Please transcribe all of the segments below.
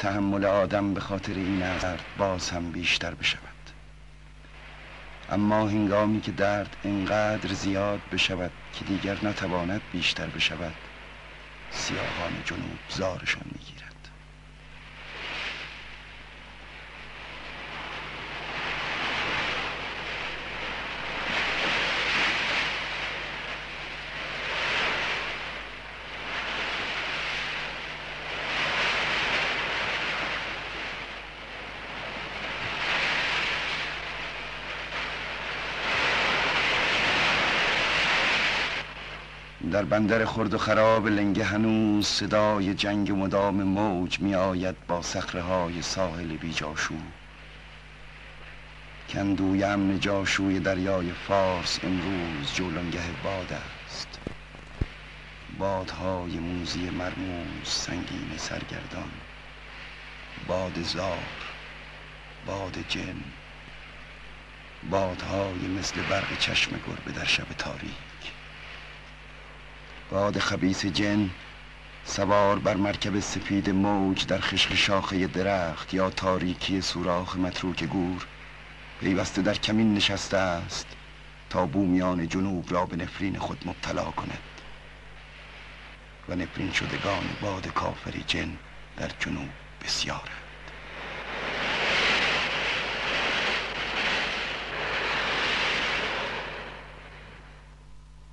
تحمل آدم به خاطر این درد باز هم بیشتر بشود. اما هنگامی که درد اینقدر زیاد بشود که دیگر نتواند بیشتر بشود سیاهان جنوب زارشان می‌گیرد. در بندر خرد و خراب لنگه هنوز صدای جنگ مدام موج می آید با سخره های ساحل بی جاشو کندوی امن جاشوی دریای فارس امروز جولانگه باد است. بادهای موزی مرموز سنگین سرگردان. باد زار باد جن. بادهای مثل برق چشم گربه در شب تاریک. باد خبیس جن سوار بر مرکب سفید موج در خشک شاخه درخت یا تاریکی سوراخ متروک گور. پیوسته در کمین نشسته است تا بومیان جنوب را به نفرین خود مبتلا کند. و نفرین شدگان باد کافری جن در جنوب بسیارند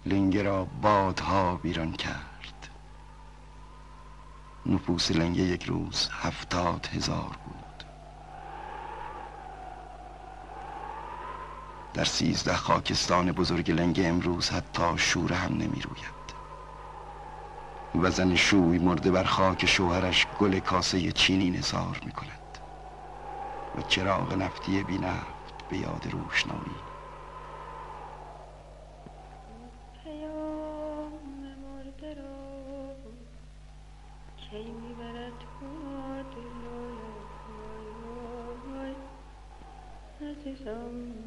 لنگه را بادها بیران کرد. نفوس لنگه یک روز هفتاد هزار بود. در سیزده خاکستان بزرگ لنگه امروز حتی شور هم نمی روید و زن شوی مرده بر خاک شوهرش گل کاسه چینی نثار می کند و چراغ نفتی بی نفت به یاد روشنایی some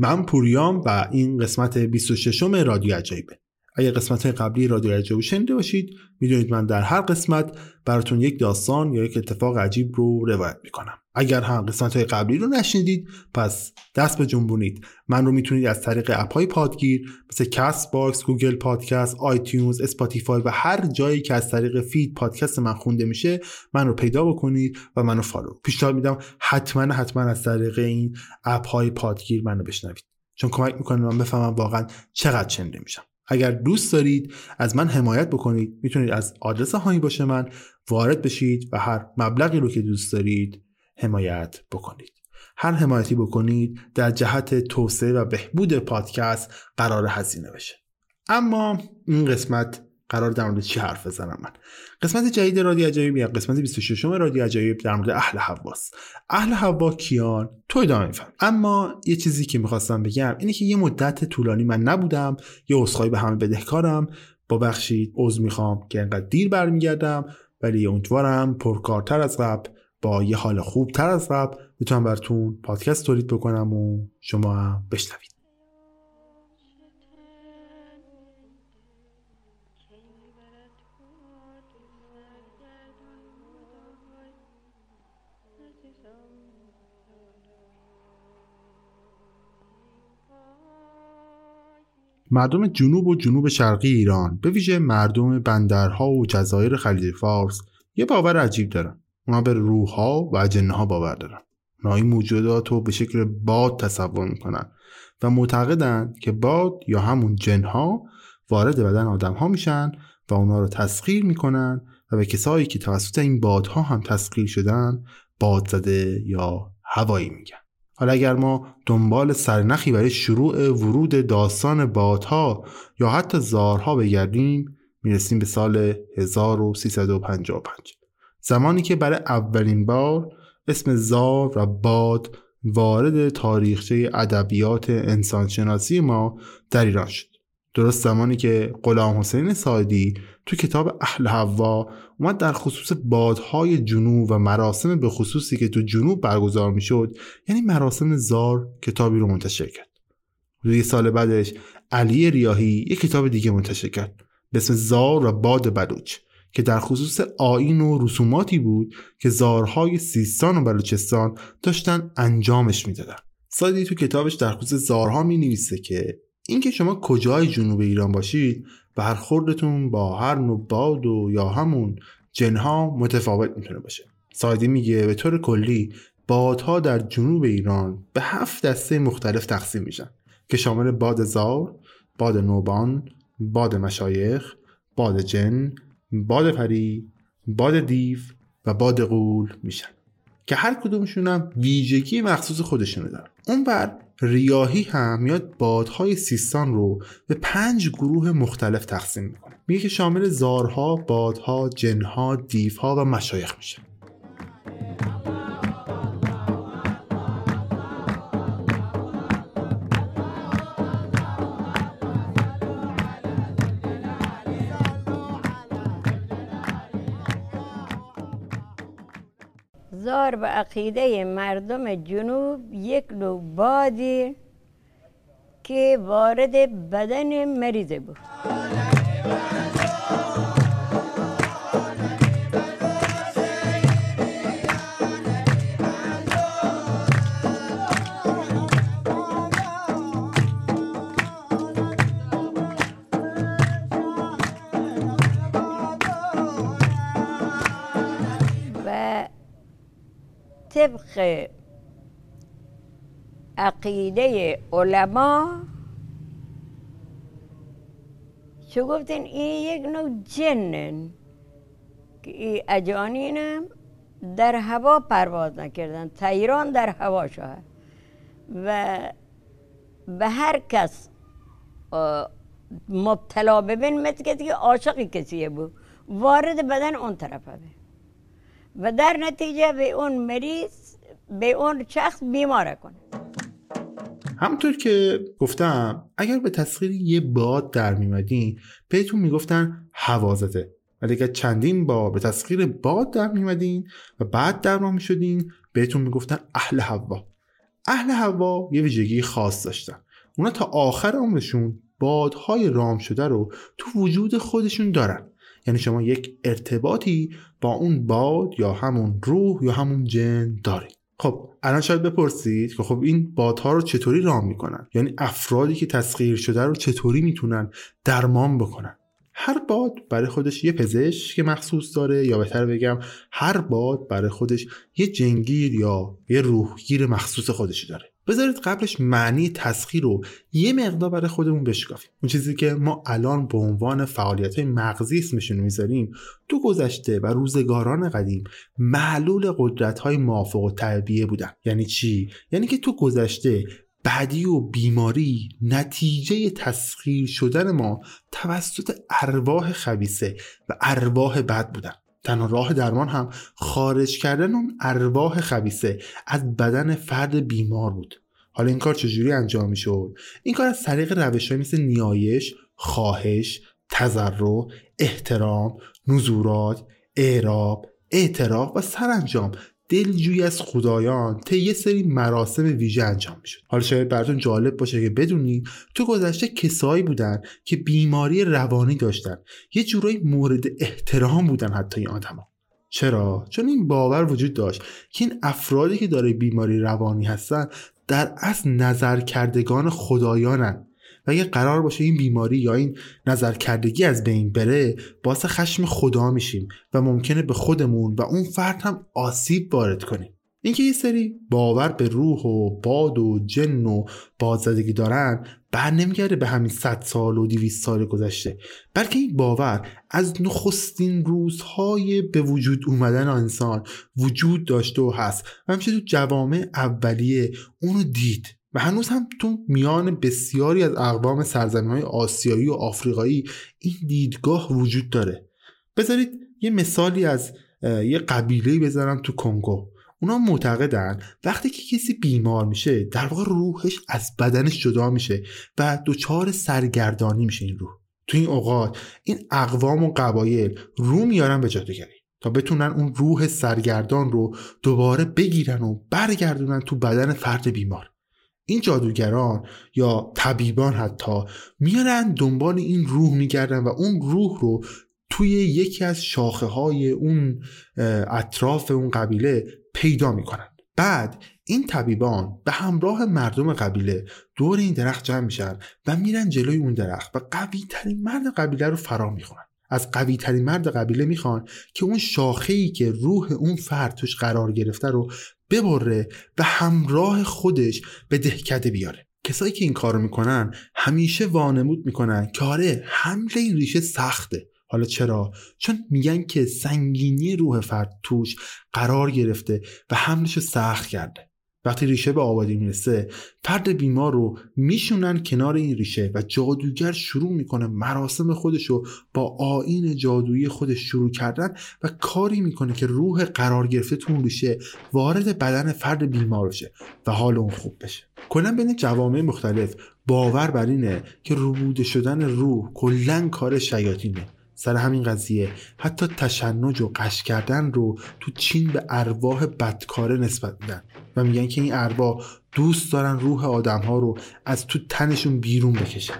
من پوریام و این قسمت 26 م رادیو عجایبه اگر قسمت قبلی رادیو عجایب شنیده باشید می‌دونید من در هر قسمت براتون یک داستان یا یک اتفاق عجیب رو روایت می‌کنم. اگر هم قسمت های قبلی رو نشنیدید پس دست به جنبونید. من رو می‌تونید از طریق اپ های پادگیر مثل Castbox، Google Podcast، iTunes، Spotify و هر جایی که از طریق feed پادکست من خونده میشه من رو پیدا بکنید و منو follow پیشنهاد میدم حتما حتما از طریق این اپ های پادگیر منو بشنوید. چون کمک می‌کنه من بفهمم واقعا چقدر شنیده میشم. اگر دوست دارید از من حمایت بکنید می‌تونید از آدرس هایی باشه من وارد بشید و هر مبلغی رو که دوست دارید حمایت بکنید. هر حمایتی بکنید در جهت توسعه و بهبود پادکست قرار هزینه بشه. اما این قسمت قرار در مورد چی حرف بزنم من؟ قسمت جدید رادیو عجایب یا قسمت 26 رادیو عجایب در مورد اهل حواس. اهل حوا کیان؟ تو ادامه میفهم اما یه چیزی که می‌خواستم بگم اینه که یه مدت طولانی من نبودم یه عذرخواهی به همه بدهکارم. با بخشید عذر می‌خوام که انقدر دیر برمیگردم ولی امیدوارم پرکارتر از قبل با یه حال خوب تر از قبل می‌تونم براتون پادکست تولید بکنم و شما هم بشنوید. مردم جنوب و جنوب شرقی ایران به ویژه مردم بندرها و جزایر خلیج فارس یه باور عجیب دارن. اونا به روحها و اجنه ها باور دارن. اونا این موجودات رو به شکل باد تصور می‌کنن و معتقدند که باد یا همون جنها وارد بدن آدم ها میشن و اونا رو تسخیر می‌کنن و به کسایی که توسط این بادها هم تسخیر شدن باد زده یا هوایی میگن. حالا اگر ما دنبال سرنخی برای شروع ورود داستان بادها یا حتی زارها بگردیم می‌رسیم به سال 1355 زمانی که برای اولین بار اسم زار و باد وارد تاریخچه ادبیات انسانشناسی ما در ایران شد. درست زمانی که غلام حسین سایدی تو کتاب اهل حوا اومد در خصوص بادهای جنوب و مراسم به خصوصی که تو جنوب برگزار می‌شد یعنی مراسم زار کتابی رو منتشر کرد. روی سال بعدش علی ریاهی یک کتاب دیگه منتشر کرد. به اسم زار و باد بلوچ که در خصوص آین و رسوماتی بود که زارهای سیستان و بلوچستان داشتن انجامش می‌دادن. سایدی تو کتابش در خصوص زارها می نویسه که اینکه شما کجای جنوب ایران باشید برخوردتون با هر نوع باد و یا همون جنها متفاوت می‌تونه باشه. سایدی میگه به طور کلی بادها در جنوب ایران به هفت دسته مختلف تقسیم میشن که شامل باد زار، باد نوبان، باد مشایخ، باد جن، باد پری، باد دیو و باد قول میشن. که هر کدومشون هم ویژگی مخصوص خودشونو دارن. اون بر ریاهی هم میاد بادهای سیستان رو به پنج گروه مختلف تقسیم می‌کنه. میگه که شامل زارها، بادها، جنها، دیوها و مشایخ میشه. زار به عقیده مردم جنوب یک نوع بادی که وارد بدن مریضه بود. طبق عقیده علما چو گفتین این یک نوع جنن که این اجانینم در هوا پرواز نکردن تیران در هوا شد و به هر کس مبتلا ببین مثل که عاشق کسیه بود وارد بدن اون طرفه بود و در نتیجه به اون مریض به اون شخص بیماره کنه. همونطور که گفتم اگر به تسخیر یه باد در میمدین بهتون می‌گفتن هوا زده ولی اگر چندین بار به تسخیر باد در میمدین و بعد در ما می‌شدین بهتون می‌گفتن اهل هوا اهل هوا یه ویژگی خاص داشتن. اونا تا آخر عمرشون بادهای رام شده رو تو وجود خودشون دارن. یعنی شما یک ارتباطی با اون باد یا همون روح یا همون جن دارید. خب الان شاید بپرسید که خب این بادها رو چطوری رام می‌کنن؟ یعنی افرادی که تسخیر شده رو چطوری می‌تونن درمان بکنن؟ هر باد برای خودش یه پزشک مخصوص داره یا بهتر بگم هر باد برای خودش یه جنگیر یا یه روحگیر مخصوص خودشی داره. بذارید قبلش معنی تسخیر رو یه مقدار برای خودمون بشکافیم. اون چیزی که ما الان به عنوان فعالیت های مغزی اسمشون می‌ذاریم تو گذشته و روزگاران قدیم معلول قدرت های موافق و تربیه بودن. یعنی چی؟ یعنی که تو گذشته بدی و بیماری نتیجه تسخیر شدن ما توسط ارواح خبیسه و ارواح بد بودن. تنها راه درمان هم خارج کردن اون ارواح خبیسه از بدن فرد بیمار بود حالا این کار چجوری انجام می شد؟ این کار از طریق روش مثل نیایش، خواهش، تذرع، احترام، نزورات، اعراب، اعتراف و سرانجام دلجویی از خدایان طی یه سری مراسم ویژه انجام می‌شد. حالا شاید براتون جالب باشه که بدونید تو گذشته کسایی بودن که بیماری روانی داشتن. یه جورایی مورد احترام بودن حتی این آدما. چرا؟ چون این باور وجود داشت که این افرادی که داره بیماری روانی هستن در اصل نظر کردگان خدایانن. و اگه قرار باشه این بیماری یا این نظر کردگی از بین بره باعث خشم خدا میشیم و ممکنه به خودمون و اون فرد هم آسیب وارد کنیم. اینکه یه سری باور به روح و باد و جن و بازدگی دارن بر نمیگرده به همین 100 سال و 200 سال گذشته. بلکه این باور از نخستین روزهای به وجود اومدن انسان وجود داشته و هست. و همیشه تو جوامع اولیه اونو دید. و هنوز هم تو میان بسیاری از اقوام سرزمین های آسیایی و آفریقایی این دیدگاه وجود داره. بذارید یه مثالی از یه قبیله بذارم تو کنگو. اونا معتقدن وقتی که کسی بیمار میشه در واقع روحش از بدنش جدا میشه و دچار سرگردانی میشه این روح. تو این اوقات این اقوام و قبایل رو میارن به جادوگری تا بتونن اون روح سرگردان رو دوباره بگیرن و برگردونن تو بدن فرد بیمار. این جادوگران یا طبیبان حتی میارن دنبال این روح میگردن و اون روح رو توی یکی از شاخه های اون اطراف اون قبیله پیدا می‌کنن. بعد این طبیبان به همراه مردم قبیله دور این درخت جمع میشن و میرن جلوی اون درخت و قوی ترین مرد قبیله رو فرا می‌خونن از قوی ترین مرد قبیله می‌خوان که اون شاخه ای که روح اون فرد توش قرار گرفته رو ببره و همراه خودش به دهکده بیاره. کسایی که این کارو می‌کنن همیشه وانمود می‌کنن که آره حمل این ریشه سخته. حالا چرا؟ چون میگن که سنگینی روح فرد توش قرار گرفته و حملش رو سخت کرده. وقتی ریشه به آبادی می‌رسه فرد بیمار رو میشونن کنار این ریشه و جادوگر شروع می‌کنه مراسم خودش رو با آین جادویی خودش شروع کردن و کاری می‌کنه که روح قرار گرفته تو اون ریشه وارد بدن فرد بیمار بشه و حال اون خوب بشه. کلا بین جوامع مختلف باور بر اینه که روبوده شدن روح کلا کار شیاطینه. سر همین قضیه. حتی تشنج و قش کردن رو تو چین به ارواح بدکاره نسبت میدن و میگن که این ارواح دوست دارن روح آدم ها رو از تو تنشون بیرون بکشن.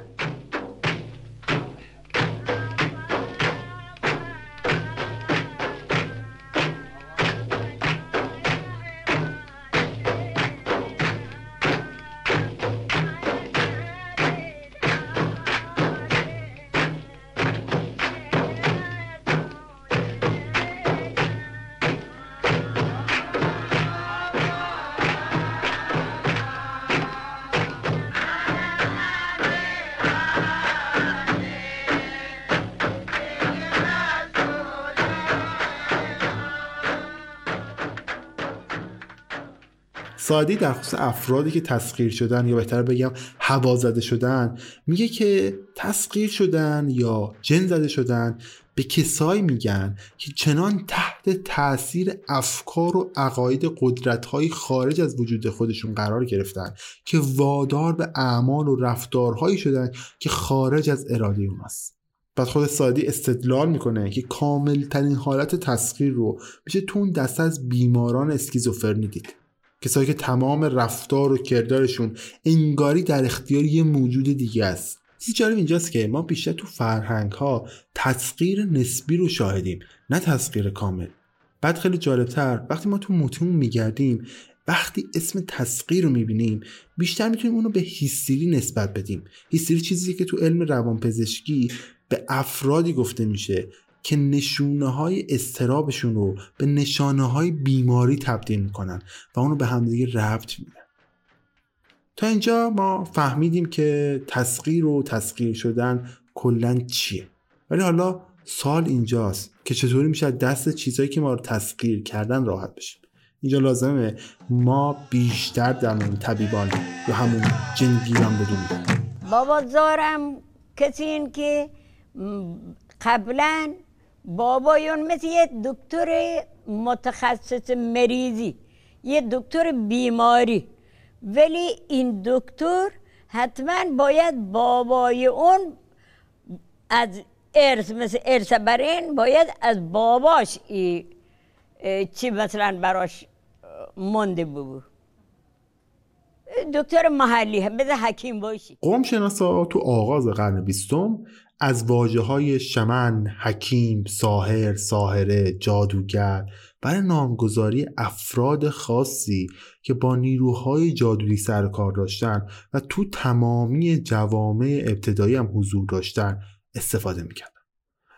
سادی در خصوص افرادی که تسخیر شدن یا بهتر بگم هوا زده شدن میگه که تسخیر شدن یا جن زده شدن به کسایی میگن که چنان تحت تاثیر افکار و عقاید قدرت های خارج از وجود خودشون قرار گرفتن که وادار به اعمال و رفتارهایی شدن که خارج از اراده اوناست بعد خود سادی استدلال می‌کنه که کامل ترین حالت تسخیر رو میشه تو اون دسته از بیماران اسکیزوفرنی دید. کسایی که تمام رفتار و کردارشون انگاری در اختیار یه موجود دیگه است. چیزی جالب اینجاست که ما بیشتر تو فرهنگ ها تسخیر نسبی رو شاهدیم نه تسخیر کامل. بعد خیلی جالبتر وقتی ما تو متون میگردیم وقتی اسم تسخیر رو می‌بینیم بیشتر می‌تونیم اونو به هیستری نسبت بدیم. هیستری چیزی که تو علم روانپزشکی به افرادی گفته میشه. که نشونه های استرابشون رو به نشانه های بیماری تبدیل می‌کنن و اونو به همدیگه ربط میدن تا اینجا ما فهمیدیم که تسخیر و تسخیر شدن کلا چیه. ولی حالا سال اینجاست که چطوری میشه دست چیزهایی که ما رو تسخیر کردن راحت بشیم اینجا لازمه ما بیشتر در مورد طبیبان یا همون جنگیران بدونیم. بابا زارم کسی این که قبلا بابایون مثل یه دکتر متخصص مریضی یه دکتر بیماری. ولی این دکتر حتما باید بابای اون از ارث مثل ارث برین باید از باباش ای چی مثلا براش مونده بود دکتر محلی هم مثل حکیم باشی. قوم شناسا تو آغاز قرن بیستم از واجه های شمن، حکیم، ساهر، ساهره، جادوگر برای نامگذاری افراد خاصی که با نیروهای جادویی سر و کار داشتن و تو تمامی جوامع ابتدایی هم حضور داشتن استفاده می‌کردن.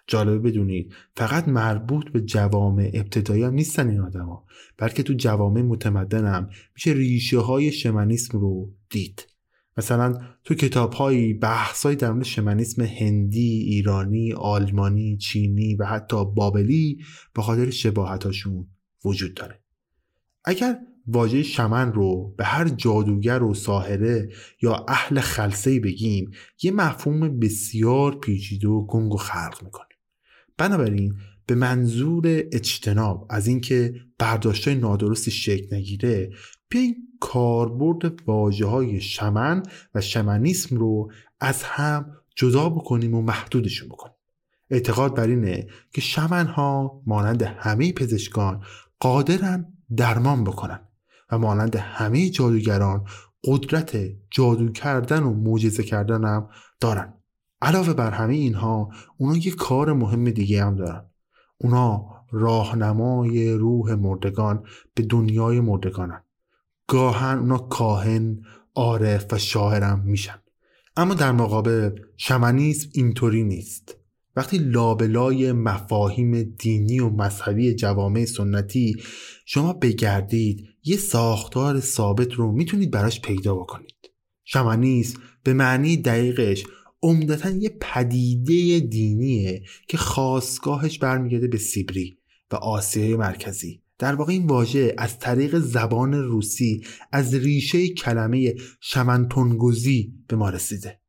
جالبه بدونید فقط مربوط به جوامع ابتدایی هم نیستن این آدما. بلکه تو جوامع متمدن هم میشه ریشه های شمنیسم رو دید. مثلا تو کتاب های بحث در مورد شمنیسم هندی، ایرانی، آلمانی، چینی و حتی بابلی به خاطر شباهتاشون وجود داره. اگر واژه شمن رو به هر جادوگر و ساحره یا اهل خلصه بگیم یه مفهوم بسیار پیچیده و گنگ و خلق می‌کنه. بنابراین به منظور اجتناب از اینکه برداشتای نادرستی شکل نگیره بیاین کاربرد واجه های شمن و شمنیسم رو از هم جدا بکنیم و محدودشون بکنیم. اعتقاد بر اینه که شمن ها مانند همه پزشکان قادرن درمان بکنن و مانند همه جادوگران قدرت جادو کردن و معجزه کردن هم دارن. علاوه بر همه اینها اونا یه کار مهم دیگه هم دارن. اونا راهنمای روح مردگان به دنیای مردگانن. گاهن اونا کاهن عارف و شاعرم میشن. اما در مقابل شمنیسم اینطوری نیست. وقتی لابلای مفاهیم دینی و مذهبی جوامع سنتی شما بگردید یه ساختار ثابت رو می‌تونید براش پیدا بکنید. شمنیسم به معنی دقیقش عمدتا یه پدیده دینیه که خواستگاهش برمیگرده به سیبری و آسیای مرکزی. در واقع این واژه از طریق زبان روسی از ریشه کلمه شمنتونگوزی به ما رسیده.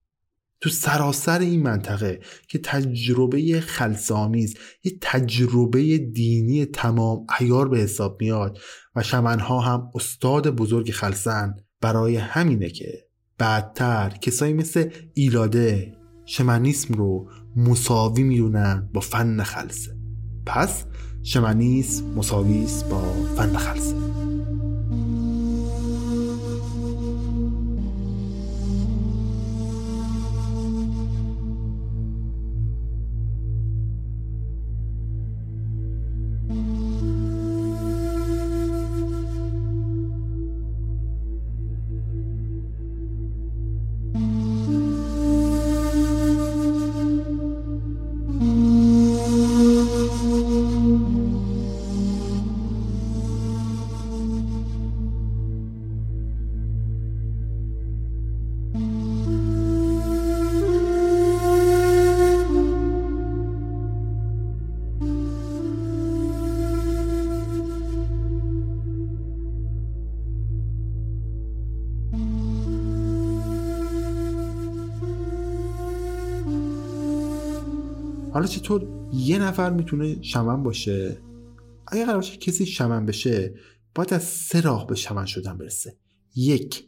تو سراسر این منطقه که تجربه خلصامیز یه تجربه دینی تمام ایار به حساب میاد و شمنها هم استاد بزرگ خلصن برای همینه که بعدتر کسایی مثل ایلاده شمنیسم رو مساوی می‌دونن با فن خلصه پس شمنیسم مساویس با فن خلصه حالا چطور یه نفر می‌تونه شمن باشه؟ اگه قرار باشه کسی شمن بشه باید از سه راه به شمن شدن برسه. یک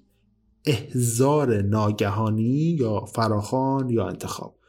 احزار ناگهانی یا فراخان یا انتخاب.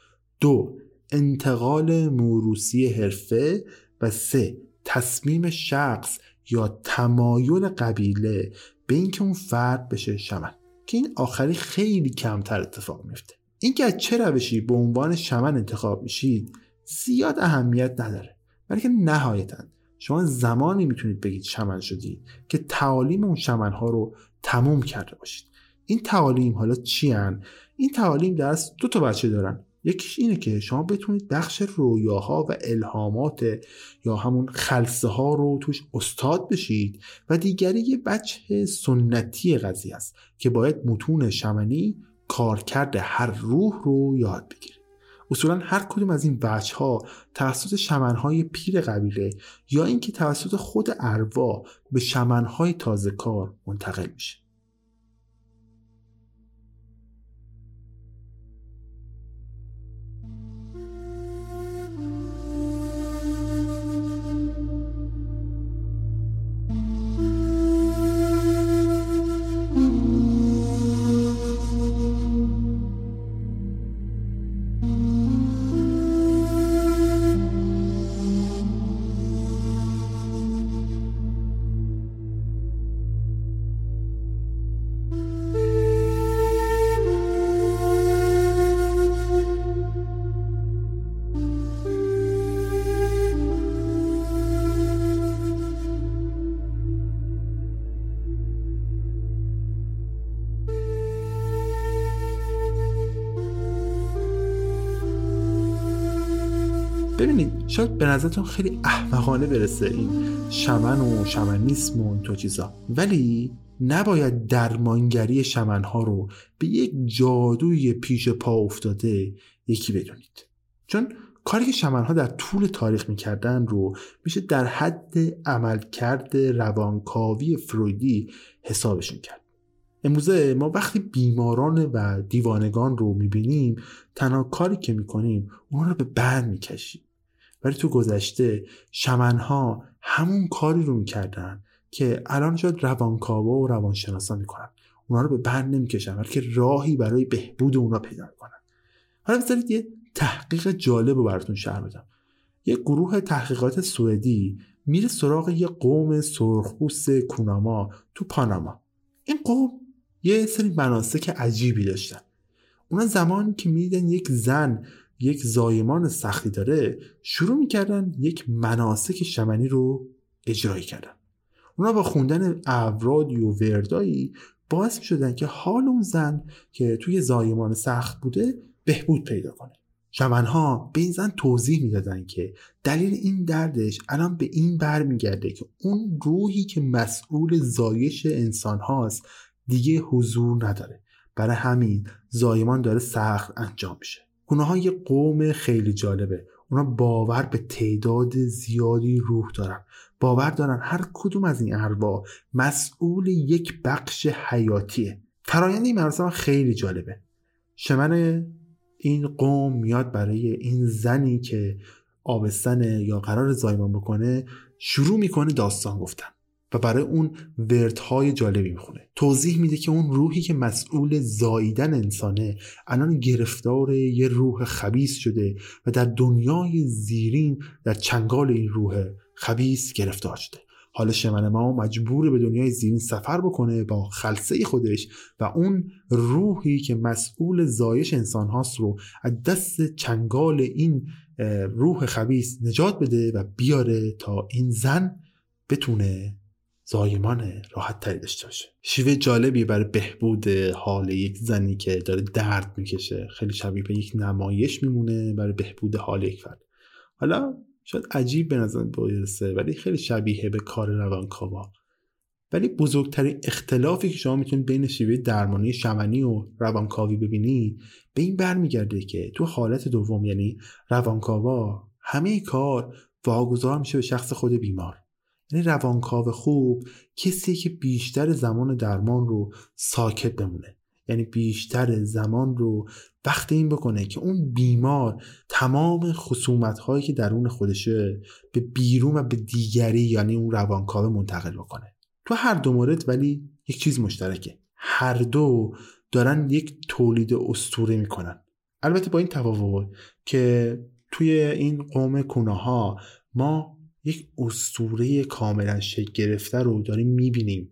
دو انتقال موروسی حرفه. و سه تصمیم شخص یا تمایل قبیله به اینکه اون فرد بشه شمن. که این آخری خیلی کمتر اتفاق میفته اینکه از چه روشی به عنوان شمن انتخاب میشید؟ زیاد اهمیت نداره. بلکه نهایتا شما زمانی می‌تونید بگید شمن شدید که تعالیم اون شمن ها رو تموم کرده باشید. این تعالیم حالا چی هن؟ این تعالیم درست دو تا بچه دارن. یکیش اینه که شما بتونید بخش رویاها و الهامات یا همون خلصه ها رو توش استاد بشید و دیگری یه بچه سنتی قضیه است که باید متون شمنی کارکرد هر روح رو یاد بگیرید اصولا هر کدوم از این بچه ها توسط شمنهای پیر قبیله یا اینکه توسط خود اروا به شمنهای تازه کار منتقل میشه. نظرتون خیلی احمقانه برسه این شمن و شمنیسم و این تو چیزا. ولی نباید درمانگری شمنها رو به یک جادوی پیش پا افتاده یکی بدونید. چون کاری که شمنها در طول تاریخ می‌کردن رو میشه در حد عملکرد روانکاوی فرویدی حسابشون کرد امروزه ما وقتی بیماران و دیوانگان رو می‌بینیم تنها کاری که می‌کنیم اون رو به بند می‌کشیم. ولی تو گذشته شمنها همون کاری رو می‌کردن که الان شاید روانکاوا و روانشناسا می‌کنن. اونا رو به بند نمی‌کشن بلکه راهی برای بهبود اونا پیدا می‌کنن. حالا بذارید یه تحقیق جالب رو براتون شهر بدم. یه گروه تحقیقات سوئدی میره سراغ یه قوم سرخپوست کوناما تو پاناما. این قوم یه سری مناسک عجیبی داشتن. اونا زمانی که می‌دیدن یک زن یک زایمان سختی داره شروع می‌کردن یک مناسک شمنی رو اجرایی کردن. اونا با خوندن اورادی و وردایی باعث شدن که حال اون زن که توی زایمان سخت بوده بهبود پیدا کنه. شمنها به این زن توضیح می‌دادن که دلیل این دردش الان به این برمیگرده که اون روحی که مسئول زایش انسان هاست دیگه حضور نداره. برای همین زایمان داره سخت انجام میشه. اونها یه قوم خیلی جالبه. اونا باور به تعداد زیادی روح دارن. باور دارن هر کدوم از این ارواح مسئول یک بخش حیاتیه. فرایند این مراسم خیلی جالبه. شمن این قوم میاد برای این زنی که آبستن یا قرار زایمان بکنه شروع می‌کنه داستان گفتن. و برای اون وردهای جالبی می‌خونه. توضیح میده که اون روحی که مسئول زاییدن انسانه الان گرفتار یه روح خبیس شده و در دنیای زیرین در چنگال این روح خبیس گرفتار شده. حالا شمن ما مجبور به دنیای زیرین سفر بکنه با خلصه خودش و اون روحی که مسئول زایش انسان هاست رو از دست چنگال این روح خبیس نجات بده و بیاره تا این زن بتونه زایمان راحت تری داشته باشه. شیوه جالبی برای بهبود حال یک زنی که داره درد می‌کشه خیلی شبیه به یک نمایش میمونه برای بهبود حال یک فرد حالا شاید عجیب به نظر برسه ولی خیلی شبیه به کار روانکاوا. ولی بزرگترین اختلافی که شما می‌تونید بین شیوه درمانی شمنی و روانکاوی ببینید به این برمیگرده که تو حالت دوم یعنی روانکاوا همه کار واگذار میشه به شخص خود بیمار. یعنی روانکاو خوب کسی که بیشتر زمان درمان رو ساکت بمونه. یعنی بیشتر زمان رو وقت این بکنه که اون بیمار تمام خصومت هایی که درون خودشه به بیرون و به دیگری یعنی اون روانکاو منتقل بکنه. تو هر دو مورد ولی یک چیز مشترکه. هر دو دارن یک تولید استوره می‌کنن. البته با این تفاوت که توی این قوم کوناها ما یک استوره کاملا شکل گرفته رو داریم می‌بینیم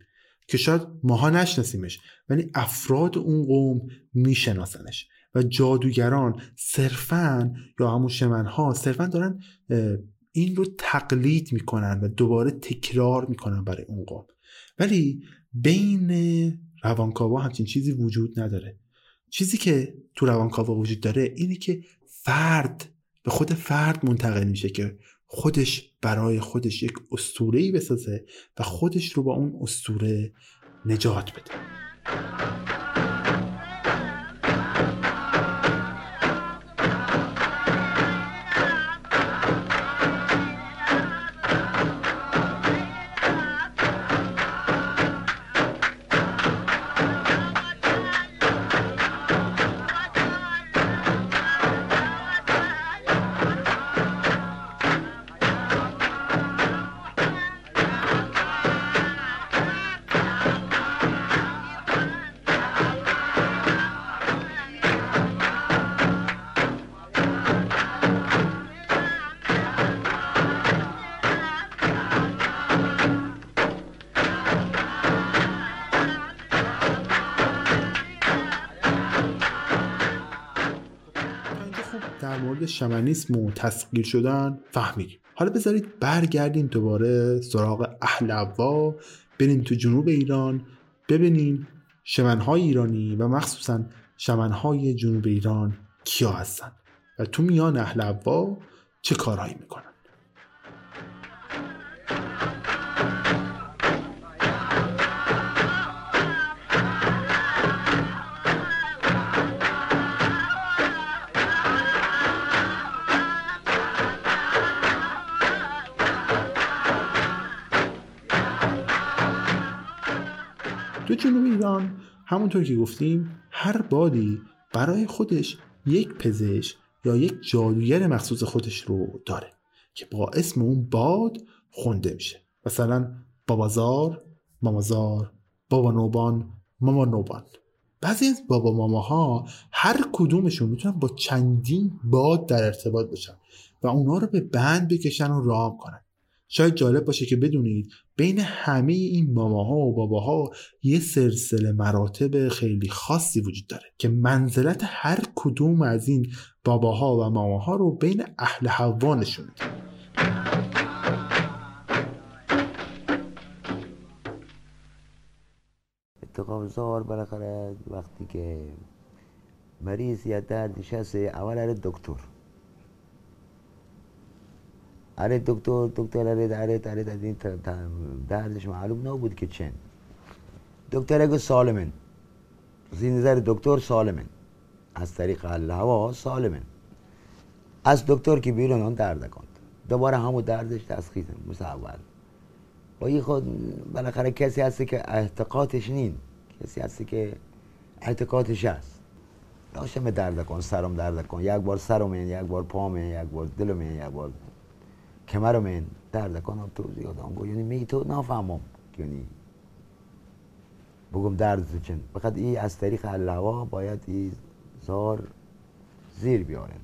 که شاید ماها نشناسیمش ولی افراد اون قوم میشناسنش و جادوگران صرفا یا همون شمنها صرفا دارن این رو تقلید می‌کنن و دوباره تکرار می‌کنن برای اون قوم. ولی بین روانکاوا همچین چیزی وجود نداره. چیزی که تو روانکاوا وجود داره اینه که فرد به خود فرد منتقل میشه که خودش برای خودش یک اسطوره ای بسازه و خودش رو با اون اسطوره نجات بده. شمنیسم و تسخیر شدن فهمیدیم. حالا بذارید برگردیم دوباره سراغ اهل عوا بریم تو جنوب ایران ببینیم شمنهای ایرانی و مخصوصا شمنهای جنوب ایران کیا هستن و تو میان اهل عوا چه کارهایی می‌کنن. تو جنوب ایران همونطور که گفتیم هر بادی برای خودش یک پزشک یا یک جادوگر مخصوص خودش رو داره که با اسم اون باد خونده میشه. مثلا بابازار مامازار بابا نوبان ماما نوبان. بعضی از بابا ماماها هر کدومشون می‌تونن با چندین باد در ارتباط باشن و اونا رو به بند بکشن و رام کنن. شاید جالب باشه که بدونید بین همه این ماماها و باباها یه سلسله مراتب خیلی خاصی وجود داره که منزلت هر کدوم از این باباها و ماماها رو بین اهل حوا نشون اتقاب زار بالاخره وقتی که مریض یا دردش هست اول دکتر. آره دکتر دکتر آره آره آره این دردش معلوم نبود که چند دکتر اگه سالمن. از نظر دکتر سالمن. از طریق هوا سالمن. از دکتر که بیرون اون درد کند دوباره همو دردش تسخیص مثل اول و این خود بالاخره کسی هستی که اعتقادش نین. کسی هستی که اعتقادش هست. لاشم درد کن سرم درد کن یک بار سرم یک بار پام یک بار دلم یک بار کمر من درد کنم توضیح آدم گو یعنی می تو نفهمم یعنی بگم درد چند فقط ای از طریق اللوا باید ای زار زیر بیارن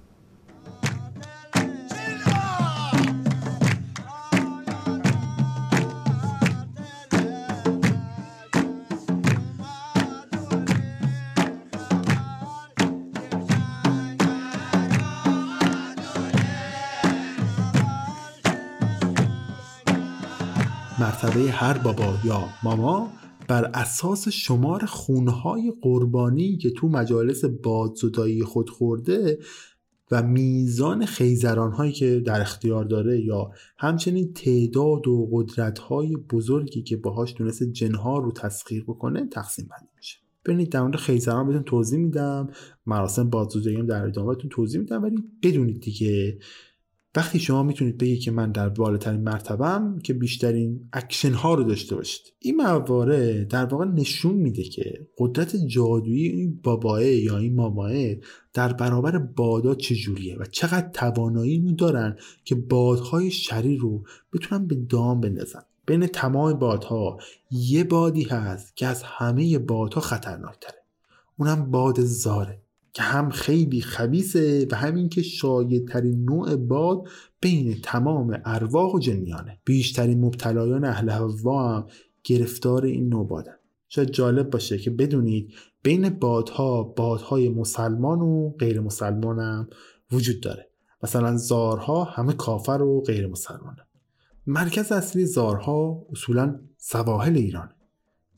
مرتبه هر بابا یا ماما بر اساس شمار خونهای قربانی که تو مجالس بادزدایی خود خورده و میزان خیزران هایی که در اختیار داره یا همچنین تعداد و قدرت های بزرگی که باهاش تونسته جنها رو تسخیر بکنه تقسیم بندی میشه. ببینید در مورد خیزران بهتون توضیح میدم. مراسم بادزدایی هم در ادامه توضیح میدم ولی بدونید دیگه وقتی شما می‌تونید بگید که من در بالاترین مرتبم که بیشترین اکشن ها رو داشته باشید این موارد در واقع نشون میده که قدرت جادویی این باباه یا این ماماه در برابر بادا چجوریه و چقدر توانایی دارن که بادهای شری رو بتونن به دام بندازن. بین تمام بادها یه بادی هست که از همه بادها خطرناکتره. اونم باد زاره. که هم خیلی خبیسه و همین که شاید ترین نوع باد بین تمام ارواح و جنیانه. بیشترین مبتلایان اهل هوا هم گرفتار این نوع بادن. شاید جالب باشه که بدونید بین بادها بادهای مسلمان و غیر مسلمان هم وجود داره. مثلا زارها همه کافر و غیر مسلمان مرکز اصلی زارها اصولا سواحل ایرانه.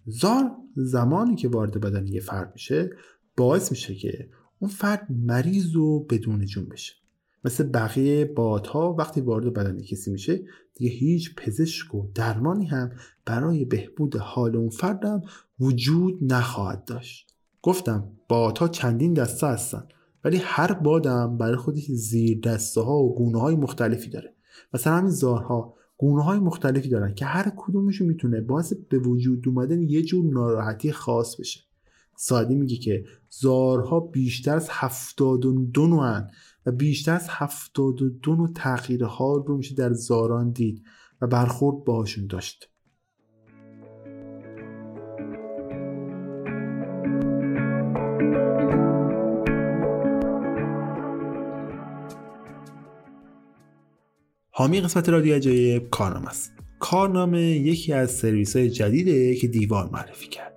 زار زمانی که وارد بدن یه فرد میشه باعث میشه که اون فرد مریض و بدون جون بشه. مثل بقیه بادها وقتی وارد بدن کسی میشه دیگه هیچ پزشک و درمانی هم برای بهبود حال اون فرد هم وجود نخواهد داشت. گفتم بادها چندین دسته هستن ولی هر بادم برای خودش زیر دسته ها و گونه های مختلفی داره. مثلا همین زارها گونه های مختلفی دارن که هر کدومشون می‌تونه باعث به وجود اومدن یه جور ناراحتی خاص بشه. سادی میگه که زارها بیشتر از 72 نوعن و بیشتر از 72 نوع تغییر حال رو میشه در زاران دید و برخورد باهاشون داشت. حامی قسمت رادیو عجایب کارنامه است. کارنامه یکی از سرویس های جدیده که دیوار معرفی کرده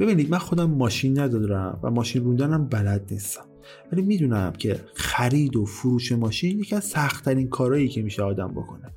ببینید من خودم ماشین ندارم و ماشین روندنم بلد نیستم. ولی می‌دونم که خرید و فروش ماشین یکی از سختترین کارهایی که میشه آدم بکنه.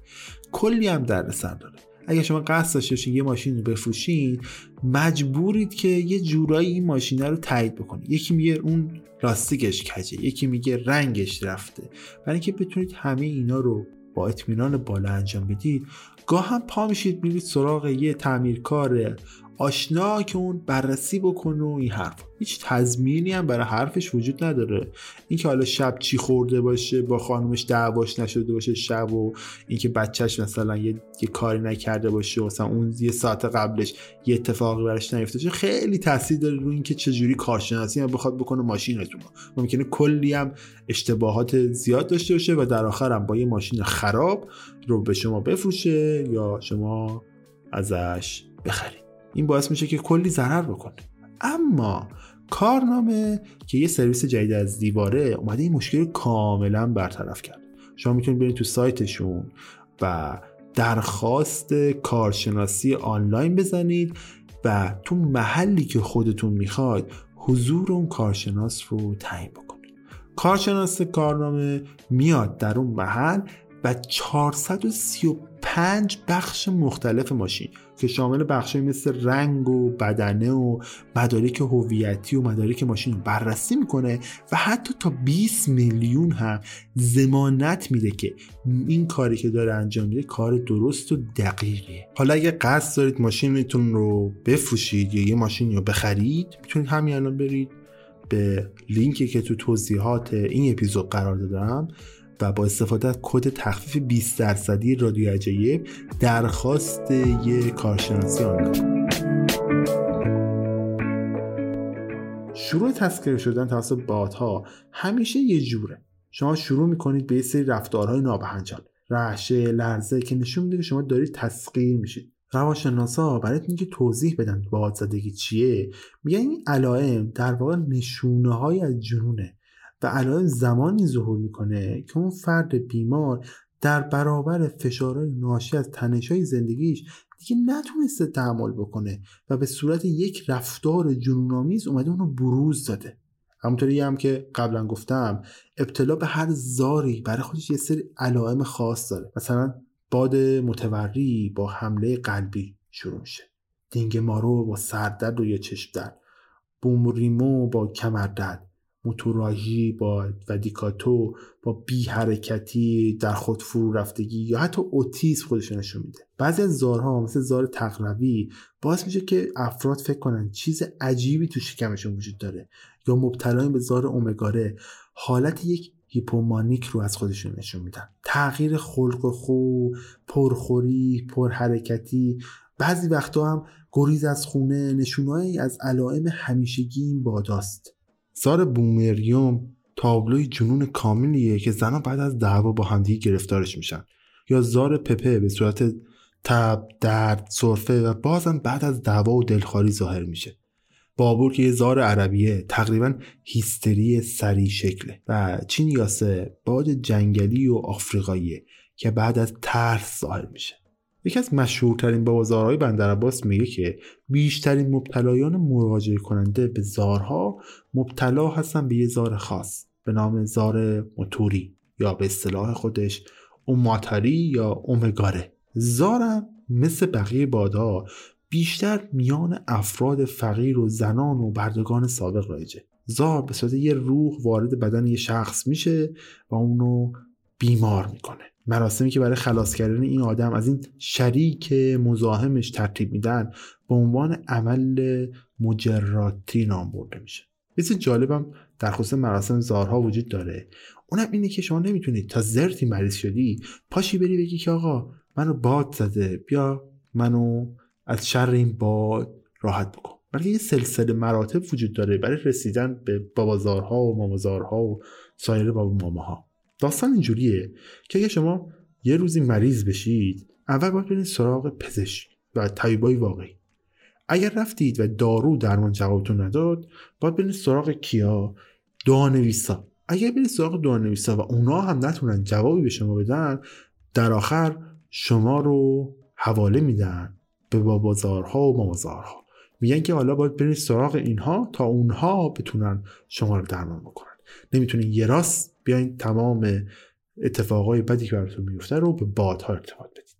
کلی هم دردسر داره. اگه شما قصد داشته یه ماشین رو بفروشین مجبورید که یه جورایی این ماشین رو تایید بکنید. یکی میگه اون لاستیکش کجه یکی میگه رنگش رفته. برای اینکه بتونید همه اینا رو با اطمینان بالا انجام بدید گاه هم پا میشید میرید سراغ یه تعمیرکار آشنا که اون بررسی بکنه و این حرف. هیچ تضمینی هم برای حرفش وجود نداره. اینکه حالا شب چی خورده باشه با خانومش دعواش نشده باشه شب و اینکه بچهش مثلا یه, یه کاری نکرده باشه و مثلا اون یه ساعت قبلش یه اتفاقی براش نیفته خیلی تاثیر داره رو اینکه چجوری کارشناسی هم بخواد بکنه ماشینتون ممکنه کلی هم اشتباهات زیاد داشته باشه و در آخر هم با یه ماشین خراب رو به شما بفروشه یا شما ازش بخرید. این باعث میشه که کلی ضرر بکنه. اما کارنامه که یه سرویس جدید از دیواره اومده این مشکل کاملا برطرف کرد. شما می‌تونید برید تو سایتشون و درخواست کارشناسی آنلاین بزنید و تو محلی که خودتون می‌خواید حضور اون کارشناس رو تعیین بکنید. کارشناس کارنامه میاد در اون محل و 435 بخش مختلف ماشین. که شامل بخشی مثل رنگ و بدنه و مدارک هویتی و مدارک ماشین بررسی می‌کنه و حتی تا 20 میلیون هم زمانت میده که این کاری که داره انجام میده کار درست و دقیقه حالا اگه قصد دارید ماشینتون رو بفروشید یا یه ماشین رو بخرید می‌تونید همین الان برید به لینکی که تو توضیحات این اپیزود قرار دادم. و با استفاده از کد تخفیف 20 درصدی رادیو عجایب درخواست یه کارشناسی آنلاین شروع تسکر شدن توسط بادها همیشه یه جوره. شما شروع می‌کنید به یه سری رفتارهای نابهنجار رعشه لرزه که نشون میده که شما دارید تسخیر میشید. روانشناسا برای اینکه توضیح بدن بادزدگی چیه. میگن این علائم در واقع نشونه های از جنونه. و علائم زمانی ظهور می‌کنه که اون فرد بیمار در برابر فشارهای ناشی از تنشهای زندگیش دیگه نتونسته تحمل بکنه و به صورت یک رفتار جنونآمیز اومده اونو بروز داده. همونطوری هم که قبلا گفتم ابتلا به هر زاری برای خودش یه سری علائم خاص داره. مثلا باد متوری با حمله قلبی شروع میشه. دینگ مارو با سردرد و یا چشم درد بوم ریمو با کمردرد. موتوراژی با و دیکاتو با بی حرکتی در خود فرو رفتگی یا حتی اوتیسم خودش نشون میده. بعضی از زارها مثل زار تقلبی باعث میشه که افراد فکر کنن چیز عجیبی تو شکمشون وجود داره یا مبتلا به زار اومگاره حالت یک هیپومانیک رو از خودشون نشون میدن. تغییر خلق و خو پرخوری پرحرکتی. بعضی وقتا هم گریز از خونه نشونهایی از علائم همیشگی این باداست. زار بومریوم تابلوی جنون کاملیه که زنها بعد از دعوا با همدیگه گرفتارش میشن. یا زار پپه به صورت تب درد سرفه و بازم بعد از دعوا و دلخواری ظاهر میشه. بابور که یه زار عربیه تقریبا هیستری سری شکله و چینیاسه باد جنگلی و آفریقاییه که بعد از ترس ظاهر میشه. یکی از مشهورترین بازارهای بندر عباس میگه که بیشترین مبتلایان مراجعه کننده به زارها مبتلا هستن به یه زار خاص به نام زار موتوری یا به اصطلاح خودش اوماتاری یا اومگاره. زارم مثل بقیه بادها بیشتر میان افراد فقیر و زنان و بردگان سابق رایجه. زار به صورت یه روح وارد بدن یه شخص میشه و اونو بیمار می‌کنه. مراسمی که برای خلاص کردن این آدم از این شریک مزاحمش ترتیب میدن به عنوان عمل مجراتی نام برده میشه. یه جالبم در خصوص مراسم زارها وجود داره. اونم اینه که شما نمی‌تونید تا زرتی مریض شدی پاشی بری بگی که آقا منو باد زده بیا منو از شر این باد راحت بکن. بلکه یه سلسله مراتب وجود داره برای رسیدن به بابازارها و مامازارها و سایر بابا ماماها. داستان اینجوریه که اگه شما یه روزی مریض بشید اول باید برید سراغ پزشک و طبیبای واقعی. اگر رفتید و دارو درمان جوابتون نداد باید برید سراغ کیا؟ دعانویسا اگر برید سراغ دعانویسا و اونا هم نتونن جوابی به شما بدن در آخر شما رو حواله میدن به بابازارها و مامازارها. میگن که حالا باید برید سراغ اینها تا اونها بتونن شما رو درمان بکنن. نمیتونین یه راست بیاین تمام اتفاقای بدی که براتون میفته رو به بادها ارتباط بدید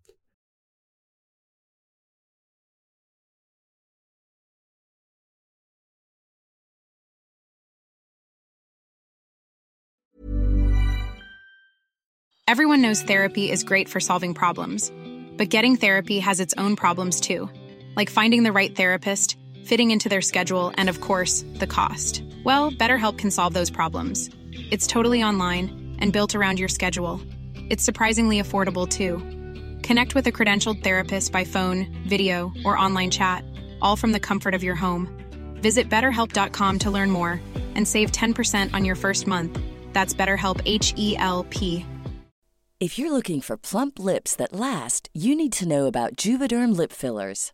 Everyone knows therapy is great for solving problems, but getting therapy has its own problems too, like finding the right therapist, fitting into their schedule, and of course, the cost. Well, BetterHelp can solve those problems. It's totally online and built around your schedule. It's surprisingly affordable too. Connect with a credentialed therapist by phone, video, or online chat, all from the comfort of your home. Visit betterhelp.com to learn more and save 10% on your first month. That's BetterHelp H E L P. If you're looking for plump lips that last, you need to know about Juvederm lip fillers.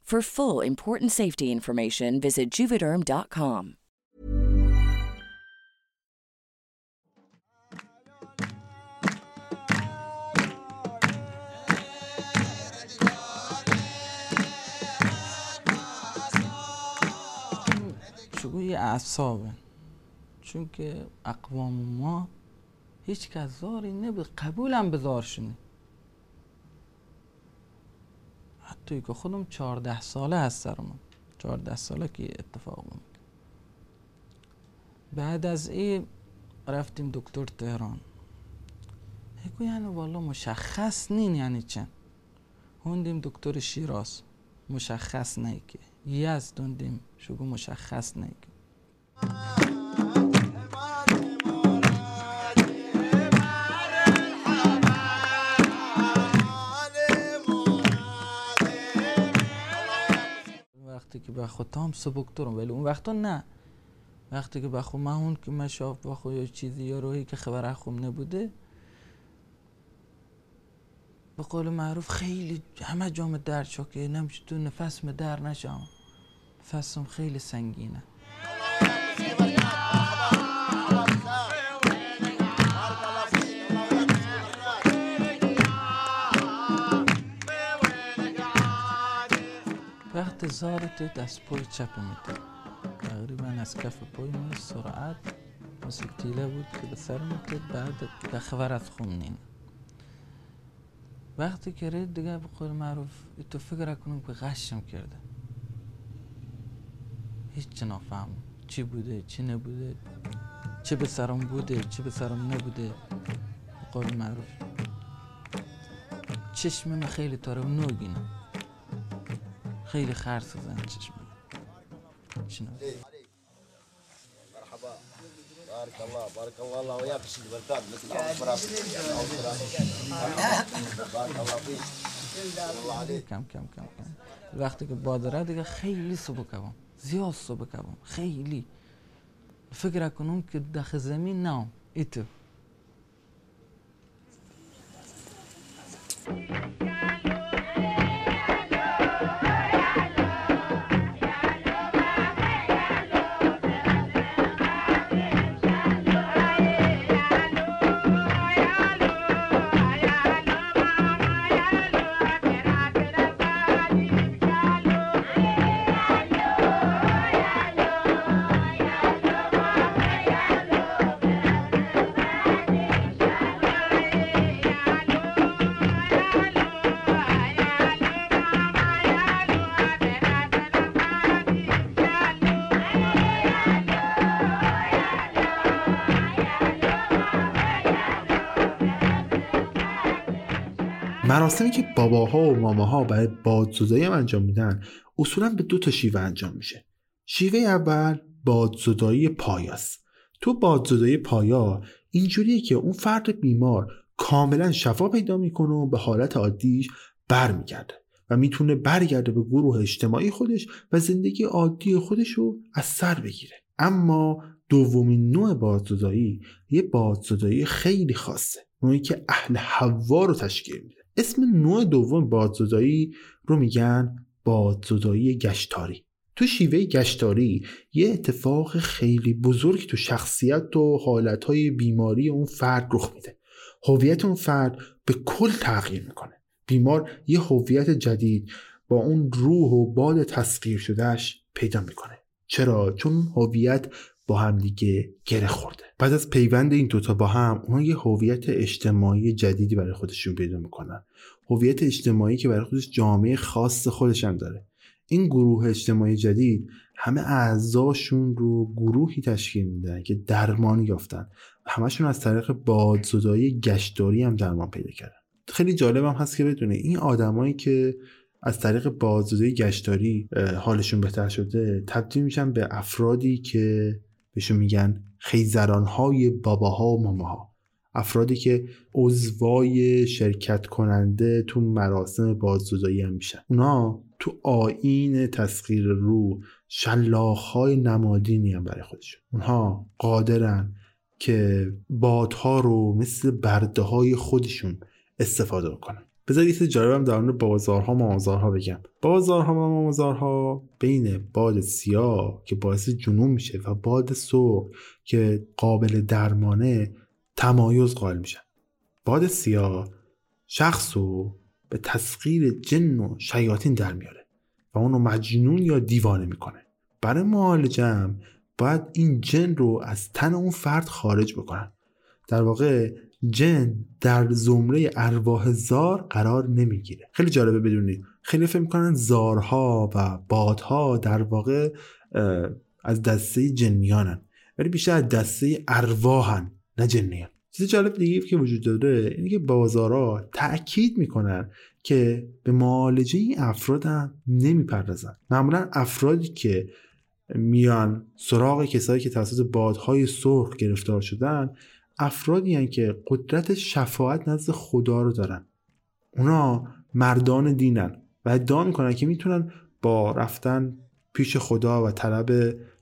For full important safety information, visit juvederm.com. شگوی اعصابه چون که اقوام ما هیچ کس زاری نبود قبولم به زار شنی حتی که خودم چهارده ساله هست سرمون. چهارده ساله که اتفاق بود بعد از این رفتیم دکتر تهران. هگو یعنی والا مشخص نین یعنی چند هوندیم دکتر شیراز. مشخص نی که. یزد دوندیم شگو مشخص نی وقتی که به خود هم سبکترم ولی اون وقتا نه. وقتی که بخو من اون که مشاف بخو یا چیزی یا روحی که خبر اخوم نبوده به قول معروف خیلی همه جام شو که نمیشه تو نفس در نشم نفسم خیلی سنگینه. وقت زارت پای چپ میده تقریبا از کف پای ما سرعت مثل تیله بود که به سر می‌کرد بعد به خبرت خوندین وقتی که رید دیگه به قول معروف تو فکر کنم که غشم کرده. هیچ نفهم چی بوده چی نبوده چه به سرم بوده چه به سرم نبوده. به قول معروف چشم من خیلی تاره و نوگینه. خیلی خرس زن چشم شنو. بارك الله بارك الله الله وياك شيل بركات مثل بارك الله فيك کم کم کم کم. وقتی که بادره دیگه خیلی صبح کبم زیاد صبح کبم خیلی. فکر کنم که داخل زمین نه. ایتو مراسمی که باباها و ماماها برای بادزدایی هم انجام میدن اصولا به دو تا شیوه انجام میشه. شیوه اول بادزدایی پایاست تو بادزدایی پایا اینجوریه که اون فرد بیمار کاملا شفا پیدا می‌کنه و به حالت عادیش برمیگرده و می‌تونه برگرده به گروه اجتماعی خودش و زندگی عادی خودش رو از سر بگیره. اما دومین نوع بادزدایی یه بادزدایی خیلی خاصه. نوعی که اهل حوا رو تشکیل میده. اسم نوع دوم بادزدایی رو میگن بادزدایی گشتاری. تو شیوه گشتاری یه اتفاق خیلی بزرگ تو شخصیت و حالتهای بیماری اون فرد رخ میده. هویت اون فرد به کل تغییر می‌کنه. بیمار یه هویت جدید با اون روح و باد تسخیر شدهش پیدا می‌کنه. چرا؟ چون هویت با هم دیگه گره خورده. بعد از پیوند این دوتا با هم اونها یه هویت اجتماعی جدیدی برای خودشون پیدا می‌کنن. هویت اجتماعی که برای خودش جامعه خاص خودش هم داره. این گروه اجتماعی جدید همه اعضاشون رو گروهی تشکیل میدن که درمان یافتن. همشون از طریق بادزدایی گشتاری هم درمان پیدا کردن. خیلی جالب هم هست که بدونه این آدمایی که از طریق بازدهی گشتاری حالشون بهتر شده تبدیل میشن به افرادی که بهشون میگن خیزران های باباها و ماماها. افرادی که عضوای شرکت کننده تو مراسم بازدهی هم میشن. اونا تو آین تسخیر رو شلاخهای نمادینی هم برای خودشون. اونها قادرن که بادها رو مثل برده های خودشون استفاده کنن. بذارید یه جالبم در مورد بازارها مامازارها بگم. بازارها و مامازارها بین باد سیاه که باعث جنون میشه و باد سرخ که قابل درمانه تمایز قائل میشن باد سیاه شخص رو به تسخیر جن و شیاطین در میاره و اونو مجنون یا دیوانه می‌کنه. برای معالجه باید این جن رو از تن اون فرد خارج بکنن. در واقع جن در زمره ارواح زار قرار نمی‌گیره. خیلی جالبه بدونید. خیلی فکر می‌کنن زارها و بادها در واقع از دسته جنیانن. ولی بیشتر از دسته ارواحن نه جنیان. چیز جالب دیگه که وجود داره اینه که بازارها تاکید می‌کنن که به معالجه این افراد هم نمی‌پردازن. معمولا افرادی که میان سراغ کسایی که توسط بادهای سرخ گرفتار شدن افرادی هن که قدرت شفاعت نزد خدا رو دارن. اونا مردان دینن و ادعا می‌کنن که می‌تونن با رفتن پیش خدا و طلب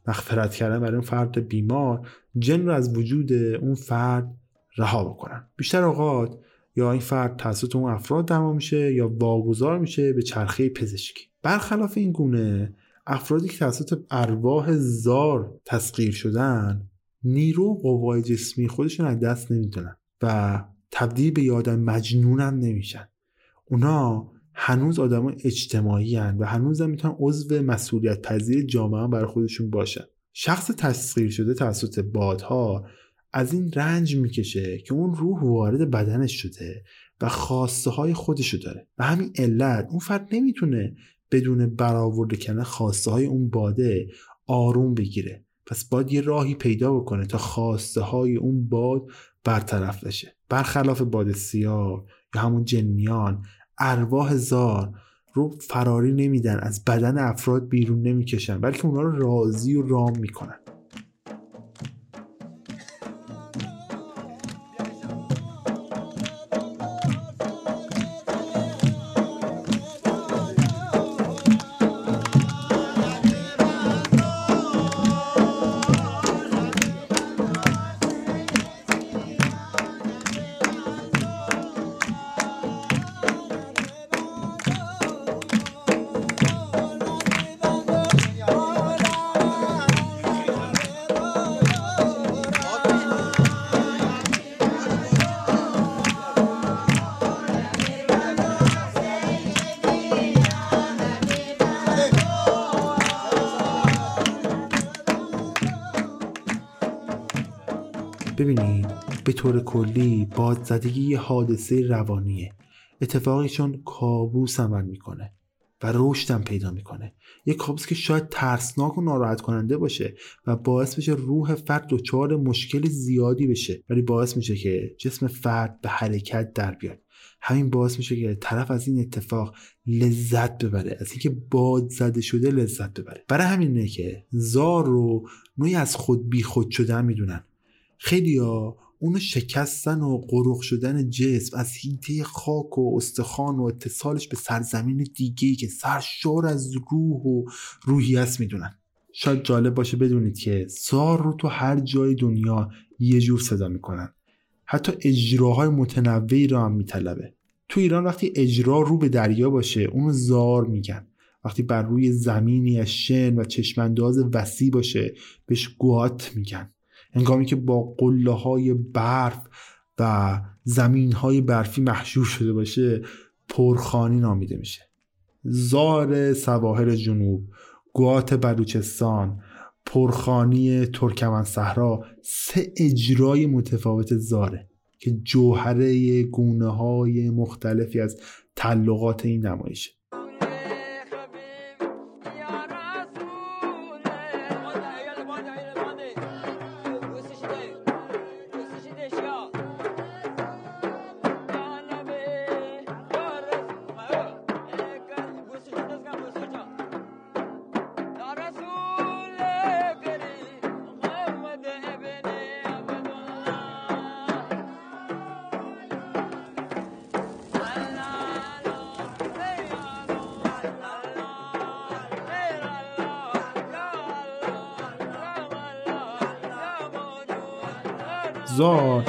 مغفرت کردن برای اون فرد بیمار جن رو از وجود اون فرد رها بکنن. بیشتر اوقات یا این فرد توسط اون افراد درمان میشه یا واگذار میشه به چرخه پزشکی. برخلاف این گونه افرادی که توسط ارواح زار تسخیر شدن نیرو و قوای جسمی خودشون از دست نمی‌دونن و تبدیل به یادم مجنون هم نمیشن. اونا هنوز آدم اجتماعی هن و هنوز هم می‌تونن عضو مسئولیت پذیر جامعه برای خودشون باشن. شخص تسخیر شده توسط بادها از این رنج می‌کشه که اون روح وارد بدنش شده و خواسته های خودشو داره. و همین علت اون فرد نمی‌تونه بدون برآورده کردن خواسته های اون باده آروم بگیره. پس باید یه راهی پیدا بکنه تا خواسته های اون باد برطرف بشه. برخلاف باد سیاه یا همون جنیان ارواح زار رو فراری نمیدن از بدن افراد بیرون نمی‌کشن بلکه اونا رو راضی و رام می‌کنن. کلی بادزدگی یه حادثه روانیه. اتفاقی چون کابوس عمل می‌کنه و رشدم پیدا می‌کنه. یه کابوس که شاید ترسناک و ناراحت کننده باشه و باعث بشه روح فرد دچار مشکل زیادی بشه. ولی باعث میشه که جسم فرد به حرکت در بیاد. همین باعث میشه که طرف از این اتفاق لذت ببره از اینکه باد زده شده لذت ببره. برای همینه که زار رو نوعی از خود بی خود شدن می‌دونن. خیلیا اونو شکستن و قروق شدن جسم از هیته خاک و استخوان و اتصالش به سرزمین دیگه که سرشار از روح و روحیت می‌دونن. شاید جالب باشه بدونید که زار رو تو هر جای دنیا یه جور صدا می‌کنن. حتی اجراهای متنوعی را هم میطلبه. تو ایران وقتی اجرا رو به دریا باشه اونو زار میگن. وقتی بر روی زمینی از شن و چشمانداز وسیع باشه بهش گوات میگن. هنگامی که با قله های برف و زمین های برفی محشور شده باشه پرخانی نامیده میشه. زار سواحل جنوب گوات بلوچستان پرخانی ترکمن صحرا سه اجرای متفاوت زاره که جوهره گونه های مختلفی از تعلقات این نمایشه.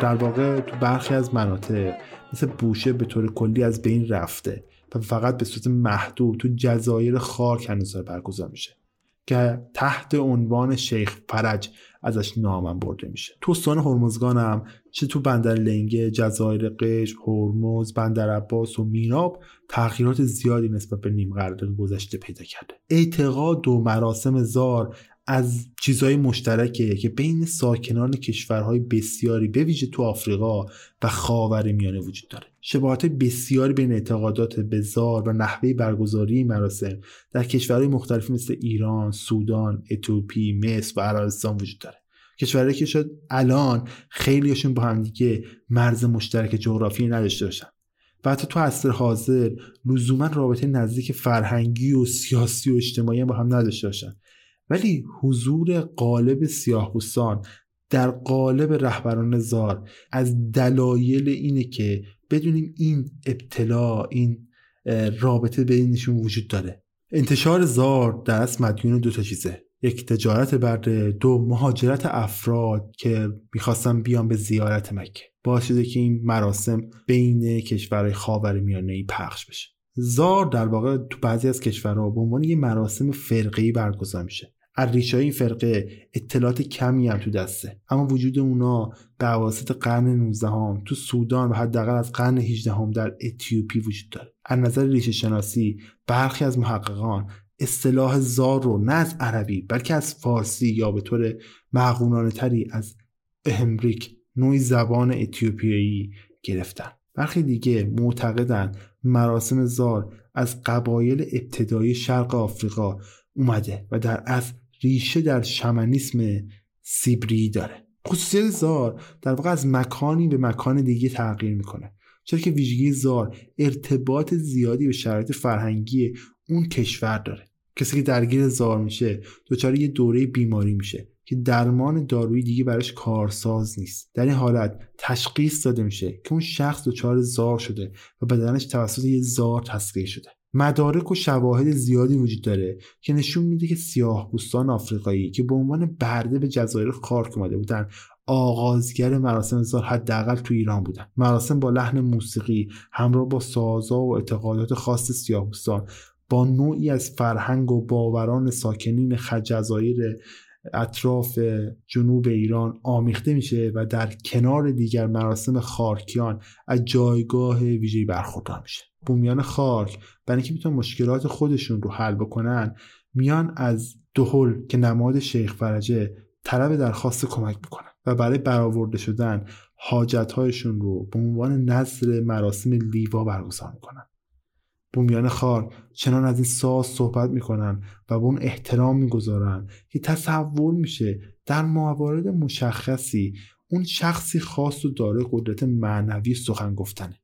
در واقع تو برخی از مناطق مثل بوشه به طور کلی از بین رفته و فقط به صورت محدود تو جزایر خاک هنوز برگزار میشه که تحت عنوان شیخ فرج ازش نامم برده میشه. تو استان هرمزگان هم چه تو بندر لنگه جزایر قش هرمز بندر عباس و میناب تغییرات زیادی نسبت به نیم قرن گذشته پیدا کرده. اعتقاد و مراسم زار از چیزهای مشترکه که بین ساکنان کشورهای بسیاری به ویژه تو آفریقا و خاور میانه وجود داره. شباهت بسیاری بین اعتقادات به زار و نحوه برگزاری مراسم در کشورهای مختلفی مثل ایران، سودان، اتیوپی، مصر و عربستان وجود داره. کشورهایی که شاید الان خیلیشون با همدیگه مرز مشترک جغرافی نداشته باشن. و حتی تو عصر حاضر لزوما رابطه نزدیک فرهنگی و سیاسی و اجتماعی با هم نداشته باشن. ولی حضور قالب سیاه در قالب رهبران زار از دلایل اینه که بدونیم این ابتلا این رابطه بینشون وجود داره. انتشار زار در اصل مدیون دو تا چیزه. یک تجارت برده. دو مهاجرت افراد که می‌خواستن بیان به زیارت مکه. باعث شده که این مراسم بین کشورهای خاور میانه ای پخش بشه. زار در واقع تو بعضی از کشورها به عنوان یه مراسم فرقی برگزار میشه. از ریشه این فرقه اطلاعات کمی هم تو دسته. اما وجود اونا به واسط قرن 19 هم تو سودان و حداقل از قرن 18 هم در اتیوپی وجود داره. از نظر ریشه شناسی برخی از محققان اصطلاح زار رو نه از عربی بلکه از فارسی یا به طور معقولانه تری از اهمریک نوعی زبان اتیوپیایی گرفتن. برخی دیگه معتقدن مراسم زار از قبایل ابتدایی شرق آفریقا اومده و در اصل ریشه در شمنیسم سیبری داره. خصوصیت زار در واقع از مکانی به مکان دیگه تغییر می‌کنه. چرا که ویژگی زار ارتباط زیادی به شرایط فرهنگی اون کشور داره. کسی که درگیر زار میشه دچار یه دوره بیماری میشه که درمان دارویی دیگه براش کارساز نیست. در این حالت تشخیص داده میشه که اون شخص دچار زار شده و بدنش توسط یه زار تسخیر شده. مدارک و شواهد زیادی وجود داره که نشون میده که سیاه بوستان آفریقایی که به عنوان برده به جزایر خارک اومده بودن آغازگر مراسم زار حداقل تو ایران بودن. مراسم با لحن موسیقی همراه با سازا و اعتقادات خاص سیاهپوستان با نوعی از فرهنگ و باوران ساکنین جزایر اطراف جنوب ایران آمیخته میشه و در کنار دیگر مراسم خارکیان از جایگاه ویژه‌ای برخوردار میشه. بومیان خارک برای اینکه می‌تونن مشکلات خودشون رو حل بکنن میان از دهل که نماد شیخ فرجه طلب درخواست کمک می‌کنن و برای برآورده شدن حاجتهایشون رو به عنوان نظر مراسم لیوا برگزار می‌کنن. بومیان خار چنان از این ساز صحبت می‌کنن و به اون احترام می‌گذارن که تصور میشه در موارد مشخصی اون شخصی خاص و داره قدرت معنوی سخن گفتنه.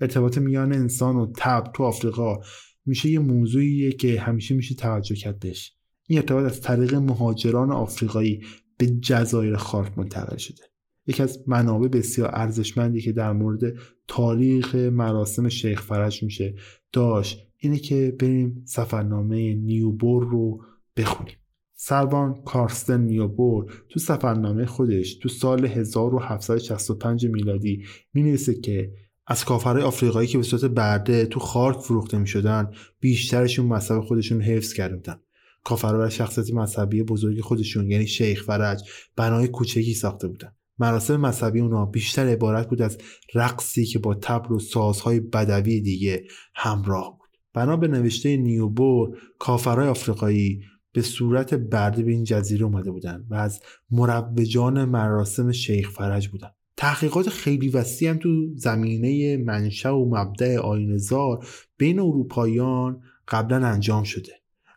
ارتباط میان انسان و تب تو آفریقا میشه یه موضوعیه که همیشه میشه توجه کرد بهش این ارتباط از طریق مهاجران آفریقایی به جزایر خارک منتقل شده. یکی از منابع بسیار ارزشمندی که در مورد تاریخ مراسم شیخ فرج میشه داشت اینه که بریم سفرنامه نیوبور رو بخونیم. سربان کارستن نیوبور تو سفرنامه خودش تو سال 1765 میلادی می که از کافرهای آفریقایی که به صورت برده تو خارک فروخته می شدن بیشترشون مذهب خودشون حفظ کرده بودن کافرها برای شخصیت مذهبی بزرگی خودشون یعنی شیخ فرج بنای کوچکی ساخته بودن. مراسم مذهبی اونا بیشتر عبارت بود از رقصی که با تبل و سازهای بدوی دیگه همراه بود. بنا به نوشته نیوبور کافرهای آفریقایی به صورت برده به این جزیره اومده بودن و از مروجان مراسم شیخ فرج بودن. تحقیقات خیلی وسیع هم تو زمینه منشأ و مبدع آیین زار بین اروپاییان قبلا انجام شده.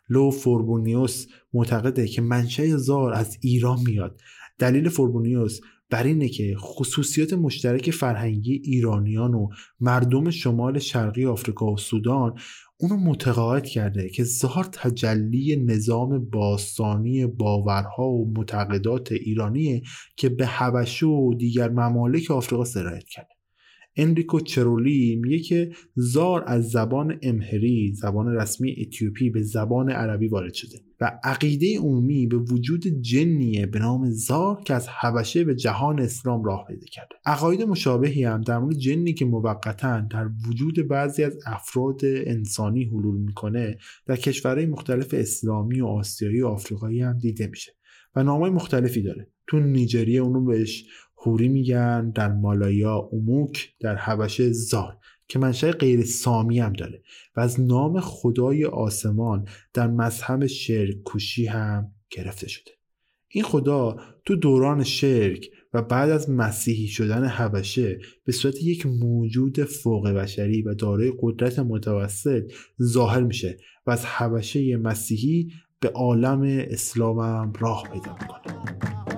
لئو فروبنیوس معتقده که منشأ زار از ایران میاد. دلیل فروبنیوس بر اینه که خصوصیات مشترک فرهنگی ایرانیان و مردم شمال شرقی آفریقا و سودان اونو متقاعد کرده که زار تجلی نظام باستانی باورها و معتقدات ایرانیه که به حبشه و دیگر ممالک آفریقا سرایت کرده انریکو چرولی میگه که زار از زبان امهری زبان رسمی اتیوپی به زبان عربی وارد شده و عقیده عمومی به وجود جنیه به نام زار که از حبشه به جهان اسلام راه پیدا کرده. عقاید مشابهی هم در مورد جنی که موقتا در وجود بعضی از افراد انسانی حلول می‌کنه در کشورهای مختلف اسلامی و آسیایی و آفریقایی هم دیده میشه و نامای مختلفی داره. تو نیجریه اونو بهش هوری میگن در مالایا اوموک در حبشه زار که منشأ غیر سامی هم داره. و از نام خدای آسمان در مذهب شرک کوشی هم گرفته شده. این خدا تو دوران شرک و بعد از مسیحی شدن حبشه به صورت یک موجود فوق بشری و دارای قدرت متوسط ظاهر میشه و از حبشه مسیحی به عالم اسلام هم راه پیدا می‌کنه.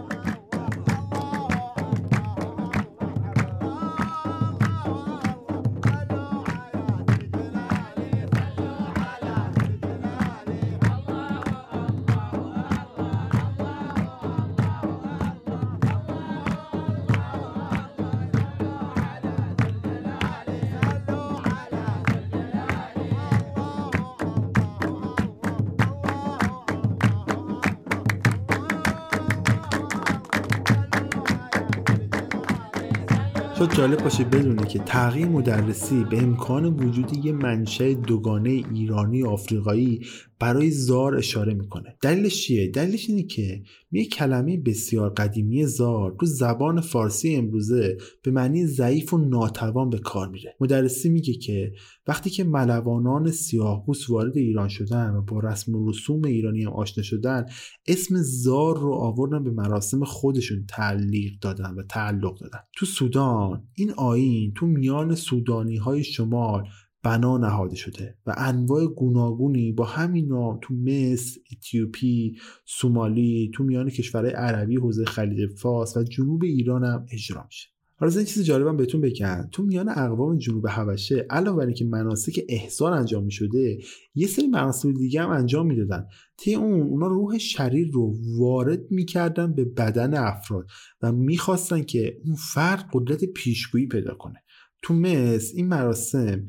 جالب باشه بدونه که تغییر مدرسی به امکان وجود یه منشأ دوگانه ایرانی و آفریقایی برای زار اشاره می‌کنه. دلیلش چیه؟ دلیلش اینه که یه کلمه بسیار قدیمی زار تو زبان فارسی امروزه به معنی ضعیف و ناتوان به کار میره. مدرسی میگه که وقتی که ملوانان سیاهپوست وارد ایران شدن و با رسم و رسوم ایرانی هم آشنا شدن اسم زار رو آوردن به مراسم خودشون تعلیق دادن و تعلق دادن. تو سودان این آین تو میان سودانی های شمال بنا نهاده شده و انواع گوناگونی با همین نام تو مصر، اتیوپی، سومالی، تو میان کشورهای عربی حوزه خلیج فارس و جنوب ایران هم اجرا میشه. حالا این چیز جالبم بهتون بگم. تو میان اقوام جنوب حبشه علاوه بر اینکه مناسک احسان انجام می‌شده یه سری مراسم دیگه هم انجام می‌دادن. طی اون اونا روح شریر رو وارد می‌کردن به بدن افراد و می‌خواستن که اون فرد قدرت پیشگویی پیدا کنه. تو مصر این مراسم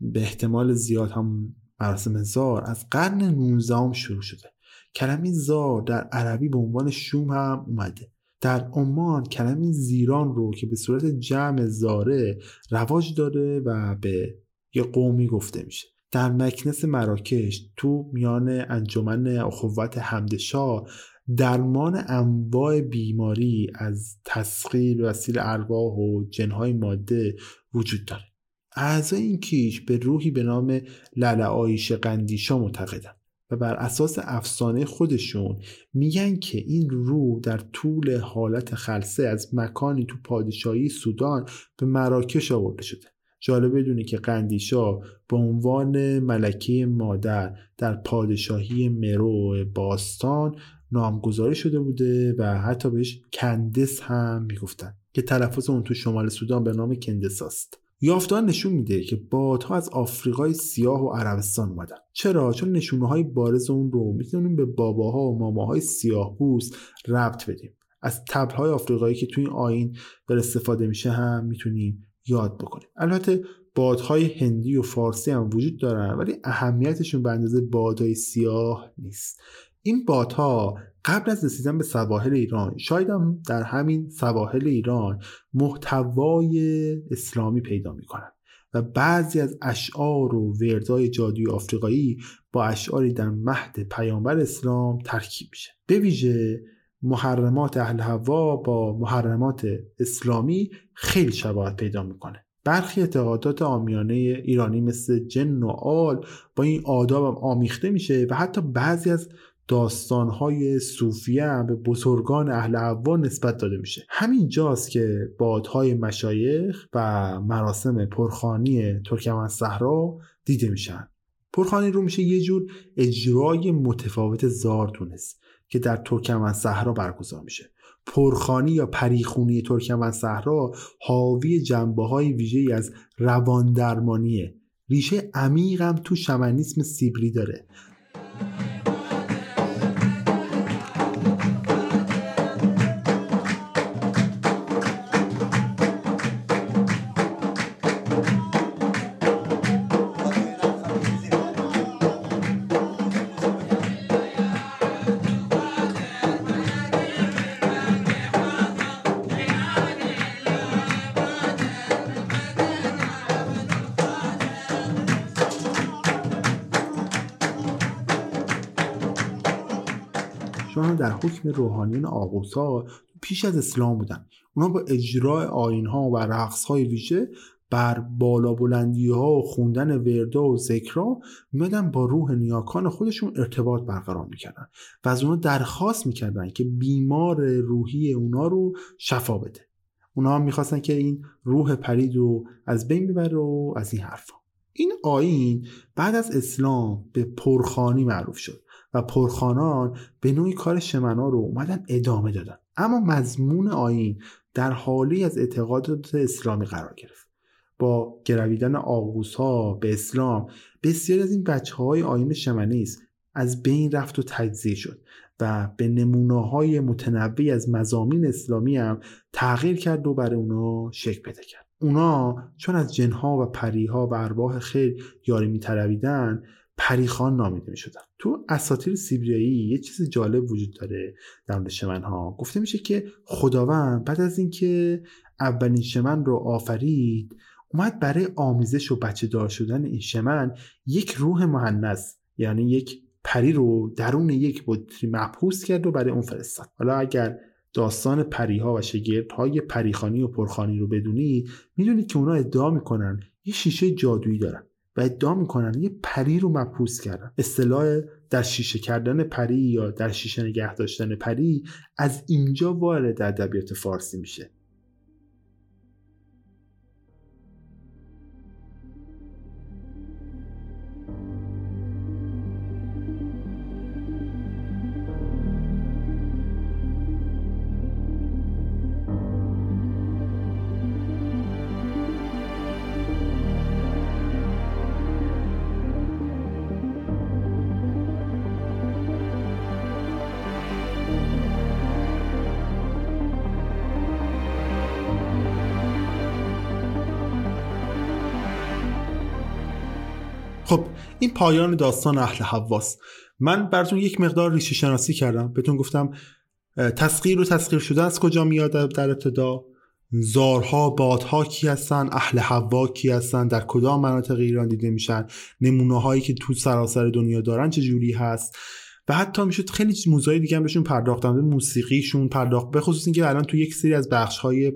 به احتمال زیاد هم مراسم زار از قرن 19 شروع شده. کلمه زار در عربی به عنوان شوم هم اومده. در عمان کلمه زیران رو که به صورت جمع زاره رواج داره و به یه قومی گفته میشه. در مکنس مراکش تو میان انجمن اخوت حمدشاه درمان انواع بیماری از تسخیر وسیل ارواح و جنهای ماده وجود داره. اعضای این کیش به روحی به نام لله آیش قندیشا معتقدن و بر اساس افسانه خودشون میگن که این روح در طول حالت خلصه از مکانی تو پادشاهی سودان به مراکش آورده شده. جالب بدونی که قندیشا به عنوان ملکه مادر در پادشاهی مرو باستان نامگذاری شده بوده و حتی بهش کندس هم می‌گفتن که تلفظ اون تو شمال سودان به نام کندس است یافتان نشون میده که بادها از آفریقای سیاه و عربستان اومدن. چرا؟ چون نشونه های بارز اون رو می‌تونیم به باباها و ماماهای سیاه بوست ربط بدیم. از تبلهای آفریقایی که توی این آین در استفاده میشه هم می‌تونیم یاد بکنیم. البته بادهای هندی و فارسی هم وجود دارن ولی اهمیتشون به اندازه بادهای سیاه نیست. این بادها قبل از رسیدن به سواحل ایران شاید هم در همین سواحل ایران محتوای اسلامی پیدا می‌کنن و بعضی از اشعار و وردای جادوی آفریقایی با اشعاری در مهد پیامبر اسلام ترکیب میشه. به ویژه محرمات اهل هوا با محرمات اسلامی خیلی شباهت پیدا می‌کنه. برخی اعتقادات آمیانه ایرانی مثل جن و آل با این آداب آمیخته میشه و حتی بعضی از داستانهای صوفیه هم به بزرگان اهل هوا نسبت داده میشه. همین جاست که بادهای مشایخ و مراسم پرخانی ترکمن صحرا دیده میشن. پرخانی رو میشه یه جور اجرای متفاوت زار دونست که در ترکمن صحرا برگزار میشه. پرخانی یا پریخونی ترکمن صحرا حاوی جنبه های ویژه از روان درمانیه. ریشه عمیقم تو شمنیسم سیبری داره. حکم روحانیون آقوسا پیش از اسلام بودن. اونا با اجرای آین ها و رقص های ویژه بر بالا بلندی ها و خوندن وردا و ذکرها میادن با روح نیاکان خودشون ارتباط برقرار می‌کردن و از اونا درخواست می‌کردن که بیمار روحی اونا رو شفا بده. اونا هم می‌خواستن که این روح پرید رو از بین ببره و از این حرفا. این آین بعد از اسلام به پرخانی معروف شد. و پرخانان به نوعی کار شمنا رو اومدن ادامه دادن. اما مضمون آین در حالی از اعتقادات اسلامی قرار گرفت. با گرویدن آغوس ها به اسلام بسیاری از این بچه های آین شمنیست از بین رفت و تجزیه شد و به نمونه های متنوعی از مزامین اسلامی هم تغییر کرد و برای اونا شکل پیدا کرد. اونا چون از جنها و پریها و ارواح خیر یاری میطلبیدن پریخان نامیده می شدن تو اساطیر سیبریایی یه چیز جالب وجود داره در مورد شمن ها گفته میشه که خداوند بعد از اینکه اولین شمن رو آفرید اومد برای آمیزش و بچه دار شدن این شمن یک روح مهندس یعنی یک پری رو درون یک بطری محبوس کرد و برای اون فرستاد. حالا اگر داستان پریها و های پریخانی و پرخانی رو بدونید می‌دونید که اونا ادعا می‌کنن یه شیشه جادویی دارن. و ادعا می‌کنن یه پری رو مبهوس کردن. اصطلاح در شیشه کردن پری یا در شیشه نگه داشتن پری از اینجا وارد ادبیات فارسی میشه. این پایان داستان اهل حواس. من براتون یک مقدار ریشه شناسی کردم. بهتون گفتم تسخیر و تسخیر شده از کجا میاد در ابتدا؟ زارها بادها کی هستن؟ اهل حوا کی هستن؟ در کدام مناطق ایران دیده میشن؟ نمونه هایی که تو سراسر دنیا دارن چه جوری هست؟ و حتی می‌شد خیلی موضوعی دیگه هم بهشون پرداختن موسیقیشون پرداخت. به خصوص اینکه الان تو یک سری از بخش های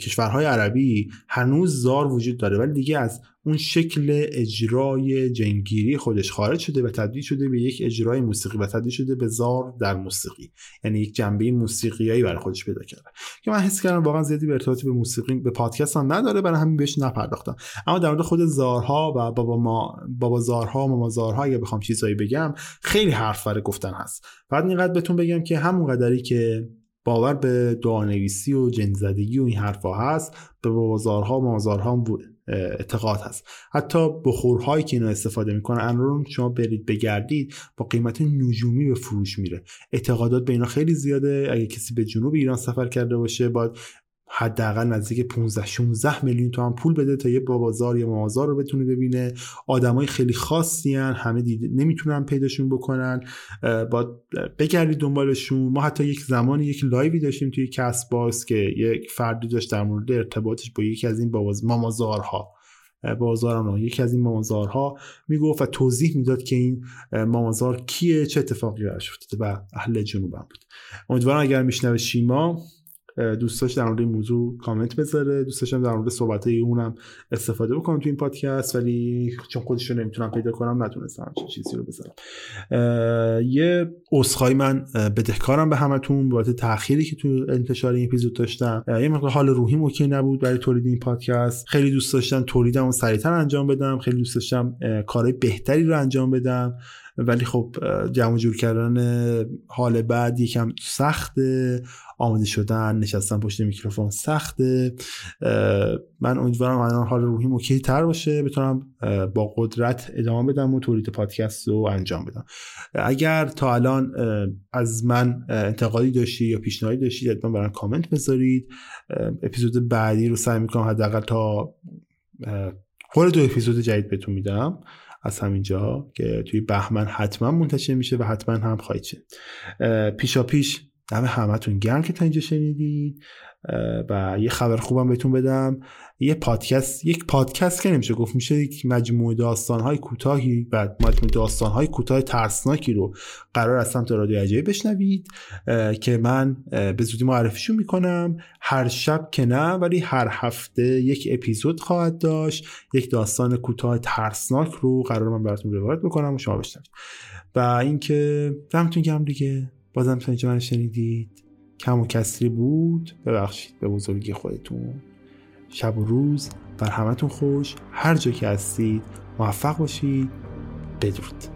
کشورهای عربی هنوز زار وجود داره. ولی دیگه از اون شکل اجرای جنگیری خودش خارج شده و تبدیل شده به یک اجرای موسیقی و تبدیل شده به زار در موسیقی. یعنی یک جنبه موسیقیایی برای خودش پیدا کرده. که من حس کردم واقعا زیادی به ارتباطی به موسیقی به پادکست هم نداره برای همین بهش نپرداختم. اما در مورد خود زارها و بابا ما بابا زارها و ماما زارها اگه بخوام چیزایی بگم خیلی حرف برای گفتن هست. فقط اینقدر بهتون بگم که همون قدری که باور به دعانویسی و جنزدگی و این حرفا هست به بازارها و مازارها هم اعتقاد هست. حتی بخورهایی که اینا استفاده می‌کنن الان شما برید بگردید با قیمت نجومی به فروش میره. اعتقادات به اینا خیلی زیاده. اگه کسی به جنوب ایران سفر کرده باشه باید حداقل نزدیک 15 16 میلیون تومن پول بده تا یه بازار یا مازار رو بتونه ببینه. آدمای خیلی خاصی هن. همه دیده نمی‌تونن پیداشون بکنن. با بگردید دنبالشون. ما حتی یک زمانی یک لایوی داشتیم توی کس باز که یک فردی داشت در مورد ارتباطش با یکی از این مامازارها. بازارم یکی از این مامازارها می‌گفت و توضیح می‌داد که این مامازار کیه چه اتفاقی براش افتاده و اهل جنوبم بود. امیدوارم اگر میشنوه شیما دوستاش در مورد این موضوع کامنت بذاره. دوستاشم در مورد صحبت اونم استفاده بکنم تو این پادکست ولی چون خودش رو نمی‌تونم پیدا کنم نتونستم چه چیزی رو بذارم. یه عذرخواهی من بدهکارم به همتون بابت تأخیری که تو انتشار این اپیزود داشتم. یه مقدار حال روحی اوکی نبود برای تولید این پادکست. خیلی دوست داشتم تولیدم سریعتر انجام بدم. خیلی دوست داشتم کارهای بهتری رو انجام بدم. ولی خب جمع جور کردن حال بعد یکم سخته. آماده شدن نشستن پشت میکروفون سخته. من امیدوارم الان حال روحی اوکی تر باشه. بتونم با قدرت ادامه بدم و تولید پادکست رو انجام بدم. اگر تا الان از من انتقادی داشتی یا پیشنهادی داشتید حتما برام کامنت بذارید. اپیزود بعدی رو سعی می‌کنم حداقل تا قول دو اپیزود جدید بهتون میدم. از همینجا که توی بهمن حتما منتشر میشه و حتما هم خواهید شد. پیشا پیش دم همتون گرم که تا اینجا شنیدید. و یه خبر خوبم بهتون بدم. یه پادکست یک پادکست که نمیشه گفت میشه یک مجموعه داستانهای کوتاهی و مجموعه داستانهای کوتاه ترسناکی رو قرار از سمت رادیو عجیب بشنوید که من به زودی معرفیشون می‌کنم. هر شب که نه ولی هر هفته یک اپیزود خواهد داشت. یک داستان کوتاه ترسناک رو قرار من براتون روایت می‌کنم و شما بشنوید. و اینکه دمتون گرم دیگه. بازم تا اینجا من شنیدید. کم و کسری بود. ببخشید به بزرگی خودتون. شب و روز بر همتون خوش. هر جا که هستید موفق باشید. بدرود.